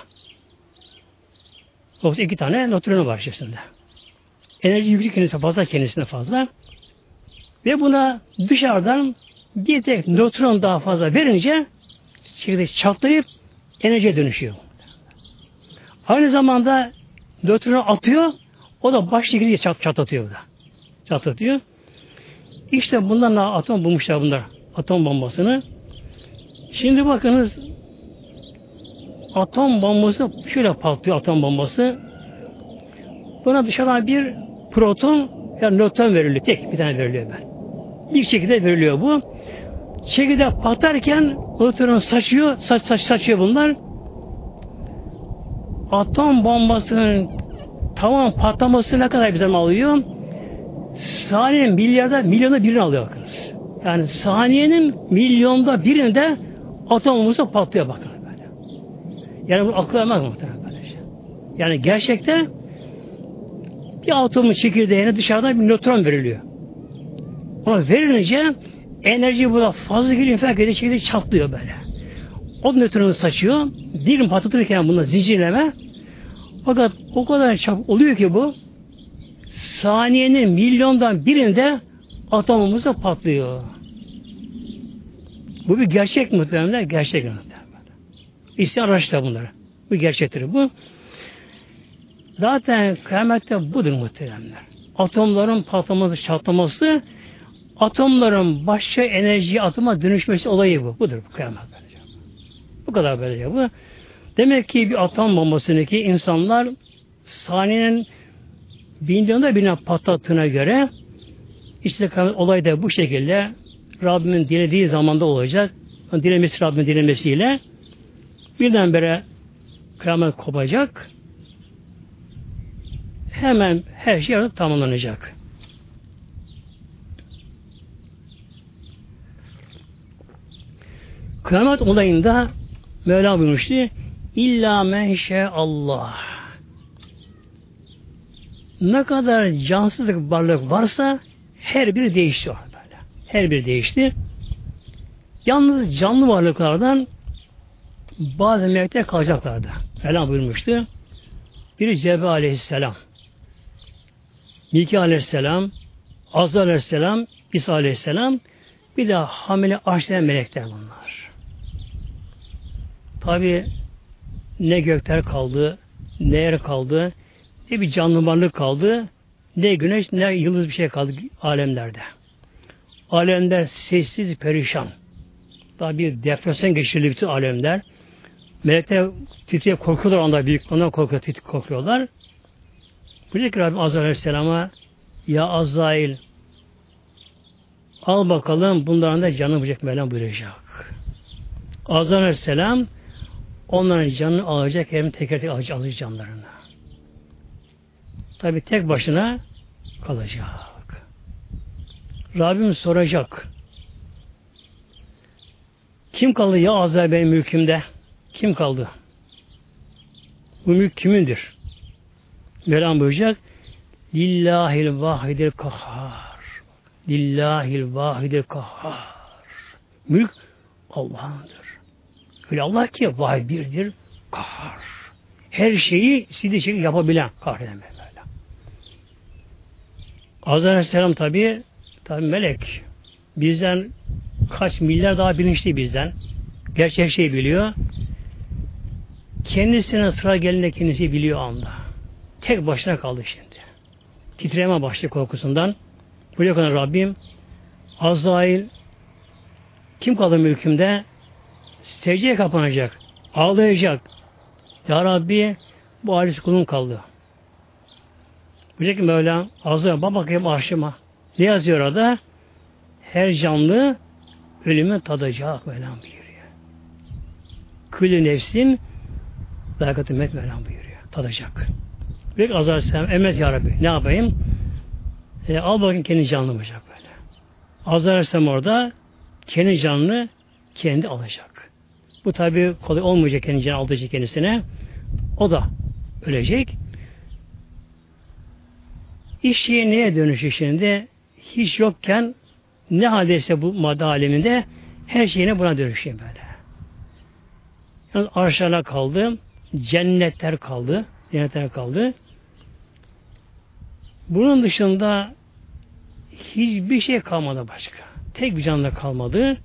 Yoksa iki tane nötronu var içerisinde. Enerji yüklü kendisine fazla, kendisine fazla. Ve buna dışarıdan bir tek nötron daha fazla verince çekirdek çatlayıp enerjiye dönüşüyor. Aynı zamanda nötronu atıyor. O da baş şekilde çat, çatlatıyor burada. Çatlatıyor. İşte bundan atom bulmuşlar bunlar. Atom bombasını. Şimdi bakınız atom bombası şöyle patlıyor atom bombası. Buna dışarıdan bir proton ya nötron veriliyor. Tek bir tane veriliyor ben. Bir şekilde veriliyor bu. Çekirdek patlarken nötron saçıyor, saç, saç, saçıyor bunlar. Atom bombasının tamam patlaması ne kadar bir zaman alıyor? Saniyenin milyarda, milyonda birini alıyor bakınız. Yani saniyenin milyonda birinde atom bombası patlıyor bakın böyle. Yani bu akıl ermez muhtemelen böyle şey. Yani gerçekte bir atomun çekirdeğine dışarıdan bir nötron veriliyor. Ona verilince enerji burada fazla geliyor falan gece çekirdek çatlıyor böyle. O nötronu saçıyor. Dilim patlatırken bunda zincirleme fakat o kadar çap oluyor ki bu saniyenin milyondan birinde atomumuz da patlıyor. Bu bir gerçek muhtemelen. Gerçek muhtemelen. İsteyen araştır bunları. Bu gerçektir bu. Zaten kıyamette budur muhteremler. Atomların patlaması, çatlaması, atomların başka enerji atoma dönüşmesi olayı bu. Budur bu kıyamet. Bu kadar böylece bu. Demek ki bir atom bombasındaki insanlar saniyenin milyonda birine patlattığına göre işte olay da bu şekilde Rabbimin dilediği zamanda olacak. Dilemesi Rabbimin dilemesiyle birdenbire kıyamet kopacak hemen her şey tamamlanacak. Kıyamet olayında Mevla buyurmuştu İlla menşe Allah. Ne kadar cansızlık varlık varsa her biri değişti böyle. Her biri değişti. Yalnız canlı varlıklardan bazı melekler kalacaklardı. Mevla buyurmuştu. Biri Cebrail aleyhisselam. Miki aleyhisselam, Azza aleyhisselam, İsa aleyhisselam, bir de hamile arşlayan melekler bunlar. Tabi ne gökler kaldı, ne yer kaldı, ne bir canlı varlık kaldı, ne güneş, ne yıldız bir şey kaldı alemlerde. Alemler sessiz, perişan. Daha bir depresyon geçirdi bütün alemler. Melekler titreyip korkuyorlar onda büyük, ondan korkuyor, titreyip korkuyorlar. Buyuruyor ki Rabbim Azrail Aleyhisselam'a Ya Azrail al bakalım bunların da canını bulacak Mevlam buyuracak. Azrail Aleyhisselam onların canını alacak hem teker teker alacak, canlarını. Tabi tek başına kalacak. Rabbim soracak. Kim kaldı ya Azrail benim mülkümde? Kim kaldı? Bu mülk kimindir? Mevlam buyuracak Lillahil vahidil kahhar Lillahil vahidil kahhar Mülk Allah'ındır. Öyle Allah ki vahid birdir, kahhar. Her şeyi istediği şekilde yapabilen, kahreden böyle. Azrail Aleyhisselam tabi, tabi melek. Bizden kaç milyar daha bilinçli bizden. Gerçek şey biliyor. Kendisine sıra gelince kendisi biliyor anda. Tek başına kaldı şimdi. Titreme başladı korkusundan. Buraya kadar Rabbim Azrail kim kaldı mülkümde? Secdeye kapanacak. Ağlayacak. Ya Rabbi bu aciz kulun kaldı. Diyecek ki Mevlam Azrail bak bakayım arşıma. Ne yazıyor orada? Her canlı ölümü tadacak Mevlam buyuruyor. Külü nefsin dakikati met Mevlam buyuruyor. Tadacak. Büyük azar sen emez ya Rabbi. Ne yapayım? E, al bakayım kendi canını bulacak böyle. Azar orada kendi canını kendi alacak. Bu tabi kolay olmayacak kendi canını alacak kendisine. O da ölecek. İş şeyi neye dönüşür şimdi? Hiç yokken ne haldeyse bu madde aleminde her şeyine buna dönüşüyor böyle. Yani arşalar kaldı, cennetler kaldı, cennetler kaldı. Bunun dışında hiçbir şey kalmadı başka. Tek bir canlı kalmadı.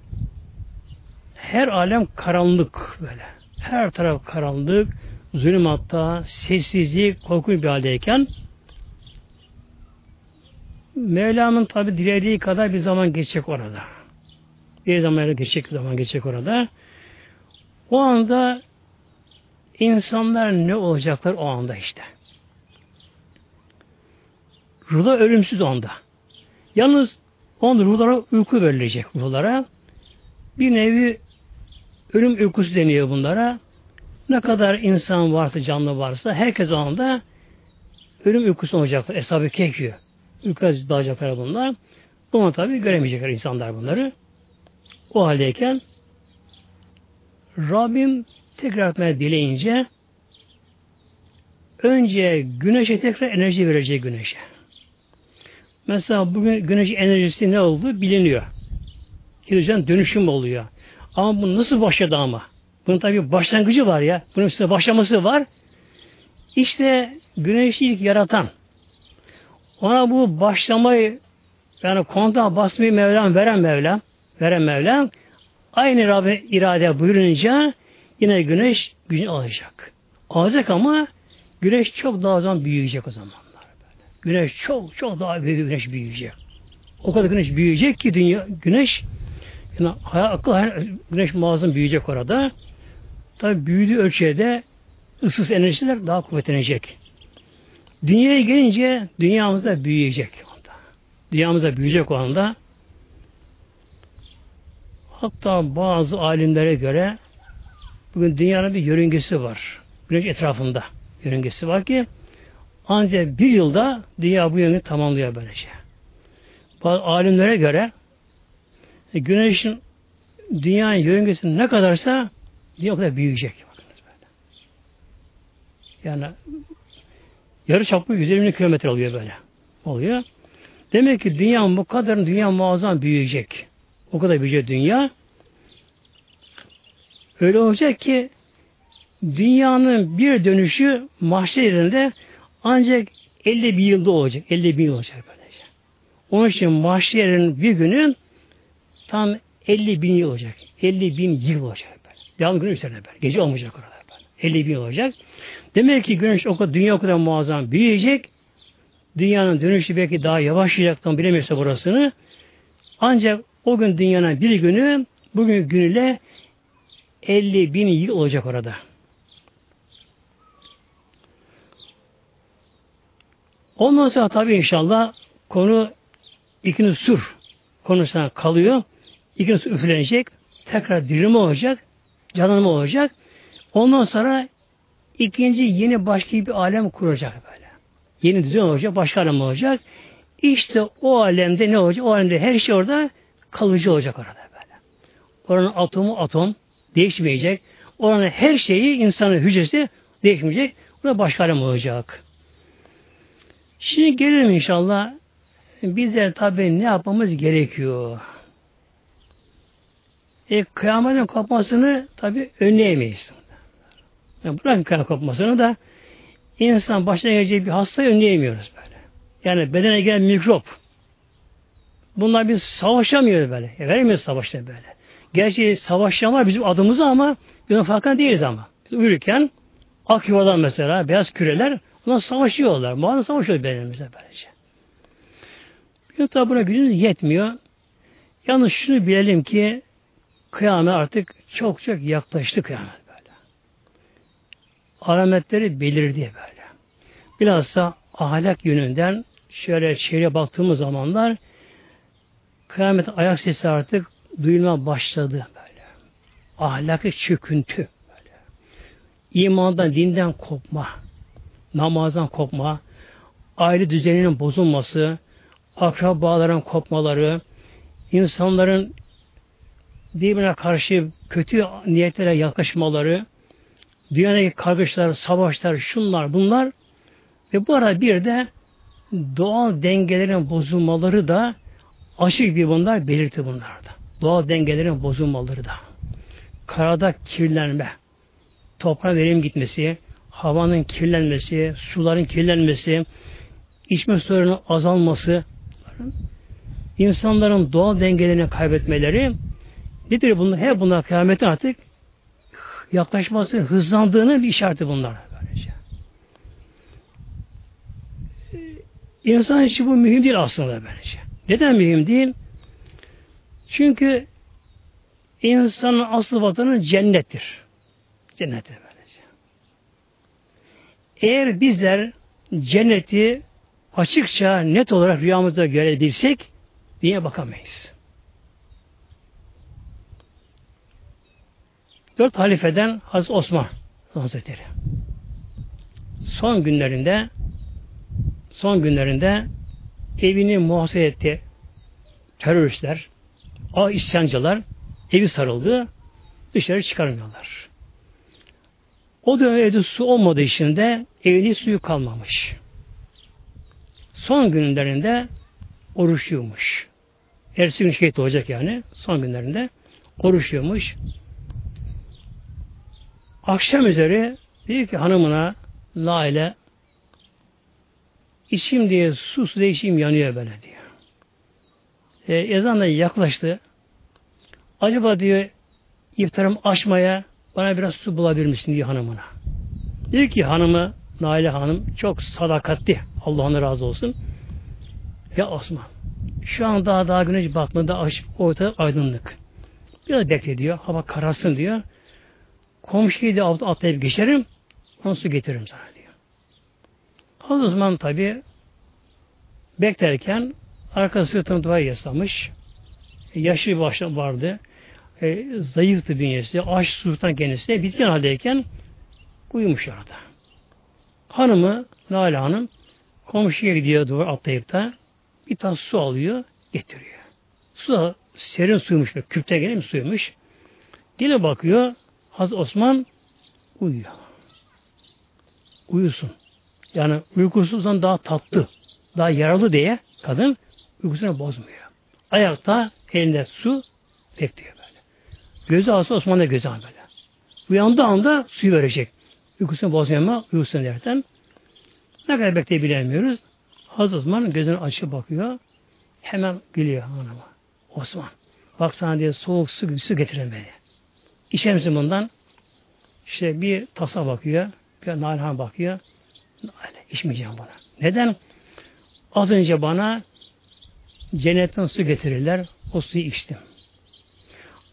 Her alem karanlık böyle. Her taraf karanlık, zulümatta, sessizlik, korkunç bir haldeyken Mevlam'ın tabi dilediği kadar bir zaman geçecek orada. Bir zaman geçecek bir zaman geçecek orada. O anda insanlar ne olacaklar o anda işte. Ruhlar ölümsüz onda. Yalnız onda ruhlara uyku verilecek ruhlara. Bir nevi ölüm uykusu deniyor bunlara. Ne kadar insan varsa, canlı varsa herkes o anda ölüm uykusu olacaktır. Eshab-ı Kehfi uykuya dalacaklar bunlar. Bunu tabi göremeyecekler insanlar bunları. O haldeyken Rabbim tekrar etmeye dileyince önce güneşe tekrar enerji verecek güneşe. Mesela bugün güneş enerjisi ne oldu biliniyor. Hidrojen dönüşüm oluyor. Ama bu nasıl başladı ama? Bunun tabi başlangıcı var ya. Bunun üstüne başlaması var. İşte güneşi ilk yaratan ona bu başlamayı yani kontağa basmayı Mevlam veren Mevlam veren Mevlam aynı Rabbi irade buyurunca yine güneş gücünü alacak. Alacak ama güneş çok daha zaman büyüyecek o zamanlar. Güneş çok çok daha büyük güneş büyüyecek. O kadar güneş büyüyecek ki dünya güneş hayal, akıl güneş muazzam büyüyecek orada. Tabi büyüdüğü ölçüde ısıs enerjiler daha kuvvetlenecek. Dünyaya gelince dünyamızda büyüyecek. Dünyamızda büyüyecek o anda. Hatta bazı alimlere göre bugün dünyanın bir yörüngesi var. Güneş etrafında yörüngesi var ki ancak bir yılda dünya bu yönü tamamlıyor böylece. Bazı alimlere göre e, güneşin dünyanın yörüngesi ne kadarsa dünya o kadar büyüyecek. Bakınız böyle. Yani yarı çapı 120 kilometre oluyor böyle. Oluyor. Demek ki dünya bu kadar dünya muazzam büyüyecek. O kadar büyüyecek dünya. Öyle olacak ki dünyanın bir dönüşü mahşer yerinde ancak 50 bin yılda olacak. 50 bin yıl olacak böylece. Onun için mahşerin bir günün tam 50 bin yıl olacak. 50 bin yıl olacak böyle. Devam günü üzerine böyle. Gece olmayacak orada böyle. 50 bin yıl olacak. Demek ki güneş o kadar, dünya o kadar muazzam büyüyecek. Dünyanın dönüşü belki daha yavaşlayacak tam bilemiyorsa burasını. Ancak o gün dünyanın bir günü bugün günüyle 50 bin yıl olacak orada. Ondan sonra tabii inşallah konu ikinci sur konusuna kalıyor. İkinci sur üflenecek. Tekrar dirilme olacak. Canlanma olacak. Ondan sonra ikinci yeni başka bir alem kuracak böyle. Yeni düzen olacak, başka alem olacak. İşte o alemde ne olacak? O alemde her şey orada kalıcı olacak orada böyle. Oranın atomu atom değişmeyecek. Oranın her şeyi insanın hücresi değişmeyecek. Burada başka alem olacak. Şimdi gelelim inşallah. Bizler tabi ne yapmamız gerekiyor? E, kıyametin kopmasını tabi önleyemeyiz. Yani bırakın kıyamet kopmasını da insan başına geleceği bir hasta önleyemiyoruz böyle. Yani bedene gelen mikrop. Bunlar biz savaşamıyoruz böyle. E, veremiyoruz savaşta böyle. Gerçi savaşan bizim adımız ama biz onun farkında değiliz ama. Biz uyurken ak yuvadan mesela beyaz küreler onlar savaşıyorlar. Muhakkak savaşıyor bedenimizde böylece. Bir tabi buna gücümüz yetmiyor. Yalnız şunu bilelim ki kıyamet artık çok çok yaklaştı kıyamet böyle. Alametleri belirdi böyle. Bilhassa ahlak yönünden şöyle şehre baktığımız zamanlar kıyamet ayak sesi artık duyulma başladı böyle. Ahlakı çöküntü böyle. İmandan, dinden kopma, namazdan kopma, aile düzeninin bozulması, akrabaların kopmaları, insanların birbirine karşı kötü niyetlere yaklaşmaları, dünyadaki kargaşalar, savaşlar, şunlar, bunlar ve bu arada bir de doğal dengelerin bozulmaları da açık bir bunlar belirti bunlarda. Doğal dengelerin bozulmaları da. Karada kirlenme, toprağa verim gitmesi, havanın kirlenmesi, suların kirlenmesi, içme sularının azalması, insanların doğal dengelerini kaybetmeleri nedir bunlar? Hep bunlar kıyametin artık yaklaşması hızlandığının bir işareti bunlar. Böylece. İnsan için bu mühim değil aslında böylece. Neden mühim değil? Çünkü insanın asıl vatanı cennettir. Cennettir böylece. Eğer bizler cenneti açıkça, net olarak rüyamızda görebilsek niye bakamayız. Dört halifeden Hazreti Osman Hazretleri. Son günlerinde son günlerinde evini muhasebe etti teröristler, a isyancılar evi sarıldı, dışarı çıkarmıyorlar. O dönem evde su olmadığı için de evinde suyu kalmamış. Son günlerinde oruçluyormuş. Ertesi gün şehit olacak yani. Son günlerinde oruçluyormuş. Akşam üzeri diyor ki hanımına Laile içim diye su su içim yanıyor böyle diyor. E, ezan da yaklaştı. Acaba diyor iftarım açmaya bana biraz su bulabilir misin diyor hanımına. Diyor ki hanımı Naile Hanım çok sadakatli. Allah razı olsun. Ya Osman şu an daha daha güneş batmadı açıp ortada aydınlık. Biraz bekle diyor. Hava karasın diyor. Komşuyu da atlayıp geçerim. Onu su getiririm sana diyor. O zaman tabi beklerken arkası yatağını duvara yaslamış. Yaşlı bir vardı. E, zayıftı bünyesi. Aç sultan kendisi. Bitkin haldeyken uyumuş orada. Hanımı Nale Hanım komşuya gidiyor duvar atlayıp da bir tas su alıyor, getiriyor. Su da serin suymuş, küpte gelen suymuş. Dile bakıyor, Hazreti Osman uyuyor. Uyusun. Yani uykusuzdan daha tatlı, daha yaralı diye kadın uykusunu bozmuyor. Ayakta elinde su bekliyor böyle. Gözü alsa Osman da gözü böyle. Uyandığı anda suyu verecek. Uykusunu bozmuyor ama uyusun derken ne kadar bekleyebilemiyoruz. Hazreti Osman gözünü açıp bakıyor. Hemen gülüyor hanıma. Osman bak sana diye soğuk su, su getirin beni. İçer misin bundan? İşte bir tasa bakıyor. Bir Nailhan bakıyor. İçmeyeceğim buna. Neden? Az önce bana cennetten su getirirler. O suyu içtim.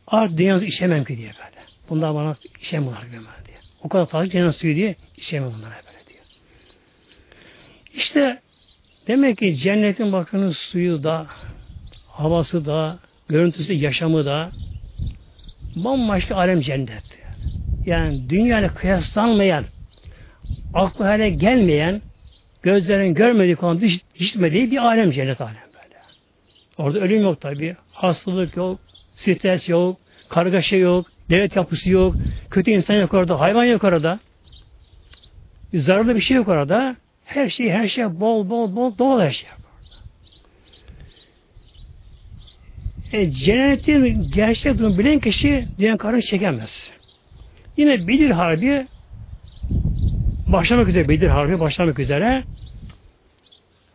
Artık dünyası içemem ki diye böyle. Bunlar bana içemem diye. O kadar fazla cennet suyu diye içemem bunlara böyle diyor. İşte demek ki cennetin bakının suyu da, havası da, görüntüsü, yaşamı da bambaşka alem cennet. Yani dünyayla kıyaslanmayan, aklı hale gelmeyen, gözlerin görmediği konu işitmediği bir alem cennet alem böyle. Orada ölüm yok tabi. Hastalık yok, stres yok, kargaşa yok, devlet yapısı yok, kötü insan yok orada, hayvan yok orada. Zararlı bir şey yok orada. Her şey, her şey bol bol bol doğal her şey. E, cennetin gerçek durumu bilen kişi dünya karını çekemez. Yine Bedir Harbi başlamak üzere Bedir Harbi başlamak üzere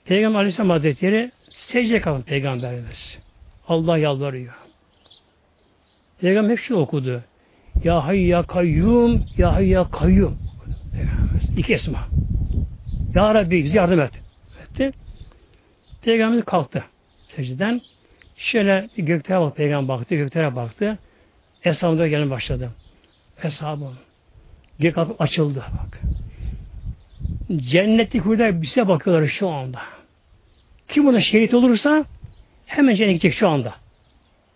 Peygamber Aleyhisselam Hazretleri secde kalın Peygamberimiz. Allah yalvarıyor. Peygamber hep şunu okudu. Ya hay ya kayyum, ya hay ya kayyum. İki esma. Ya Rabbi bize yardım et. Etti. Peygamberimiz kalktı secdeden. Şöyle bir göklere bak, peygamber baktı, göklere baktı. Eshabına gelin başladı. Eshabım. Gök açıldı bak. Cennetli huriler bize bakıyorlar şu anda. Kim buna şehit olursa hemen cennete gidecek şu anda.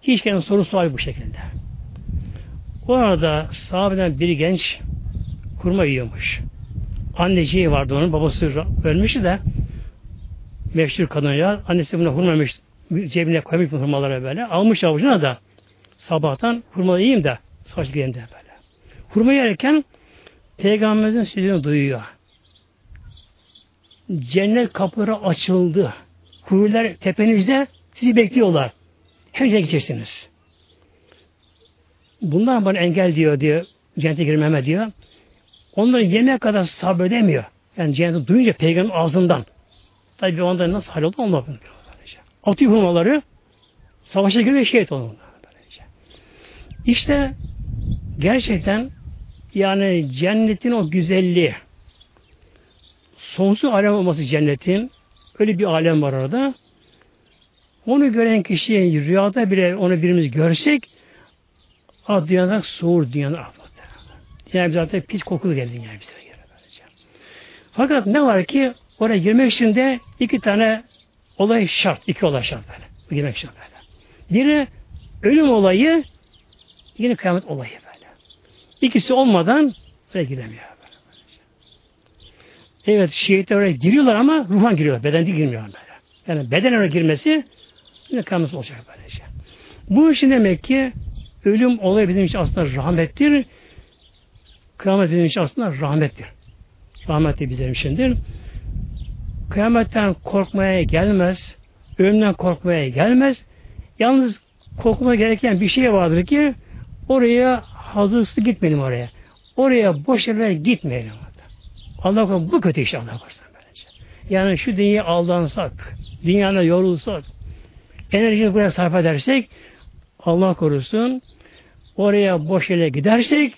Hiç kendine soru sual bu şekilde. O arada sahabeden bir genç hurma yiyormuş. Anneciği vardı onun, babası ölmüştü de meşhur kadın ya. Annesi buna hurma yemiş, cebine koymuş hurmalara böyle. Almış avucuna da sabahtan hurma yiyeyim de saç giyeyim de böyle. Hurma yerken Peygamberimizin sözünü duyuyor. Cennet kapıları açıldı. Huriler tepenizde sizi bekliyorlar. Hem gideceksiniz. Bundan bana engel diyor diyor. Cennete girmeme diyor. Onları yemeğe kadar sabredemiyor. Yani cenneti duyunca peygamberin ağzından. Tabi onda nasıl hal oldu onu Atıyor hurmaları savaşa giriyor şehit oluyor. İşte gerçekten Yani cennetin o güzelliği sonsuz alem olması cennetin öyle bir alem var orada. Onu gören kişi rüyada bile onu birimiz görsek ah dünyadan soğur dünyanın ahlatı. Yani zaten pis kokulu gelir dünyaya bize. Fakat ne var ki oraya girmek için de iki tane olay şart. iki olay şart böyle. Girmek için böyle. Biri ölüm olayı, yine kıyamet olayı böyle. İkisi olmadan oraya giremiyor. Böyle. Evet şehitler oraya giriyorlar ama ruhan giriyorlar. Beden değil girmiyorlar böyle. Yani beden oraya girmesi yine kıyamet olacak böylece. Bu için demek ki ölüm olayı bizim için aslında rahmettir. Kıyamet bizim için aslında rahmettir. Rahmet de bizim içindir. Kıyametten korkmaya gelmez. Ölümden korkmaya gelmez. Yalnız korkmaya gereken bir şey vardır ki oraya hazırsız gitmeyelim oraya. Oraya boş yerlere gitmeyelim. Allah korusun bu kötü işte Allah korusun. Yani şu dünyayı aldansak, dünyada yorulsak, enerjiyi buraya sarf edersek Allah korusun oraya boş yere gidersek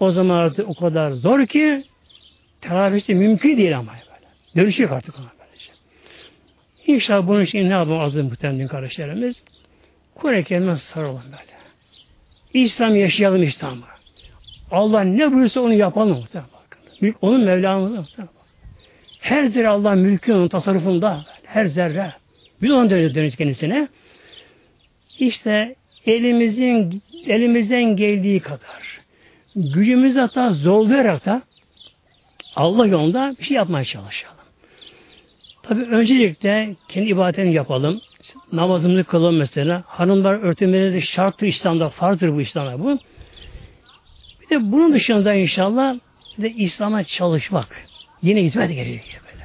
o zaman artık o kadar zor ki telafisi mümkün değil ama. Dönüşecek artık ona böylece. İnşallah bunun için ne yapalım azı muhtemelen kardeşlerimiz? Kur'an-ı Kerim'e sarılalım böyle. İslam yaşayalım İslam'ı. Allah ne buyursa onu yapalım muhtemelen. Mülk onun Mevlamızda muhtemelen. Her zerre Allah mülkü tasarrufunda. Her zerre. Biz onun dönüyoruz kendisine. İşte elimizin elimizden geldiği kadar gücümüzü hatta zorlayarak da Allah yolunda bir şey yapmaya çalışalım. Tabi öncelikle kendi ibadetini yapalım. Namazımızı kılalım mesela. Hanımlar örtünmeleri şarttır İslam'da, farzdır bu İslam'da bu. Bir de bunun dışında inşallah de İslam'a çalışmak. Yine hizmet gerekiyor böyle.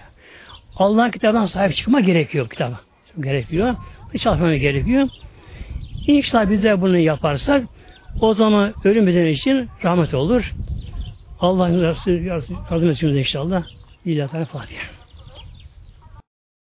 Allah'ın kitabına sahip çıkma gerekiyor kitaba. Gerekiyor. Çalışmamız gerekiyor. İnşallah biz de bunu yaparsak o zaman ölüm bizim için rahmet olur. Allah'ın yardım etsin inşallah. İlahi Fatiha.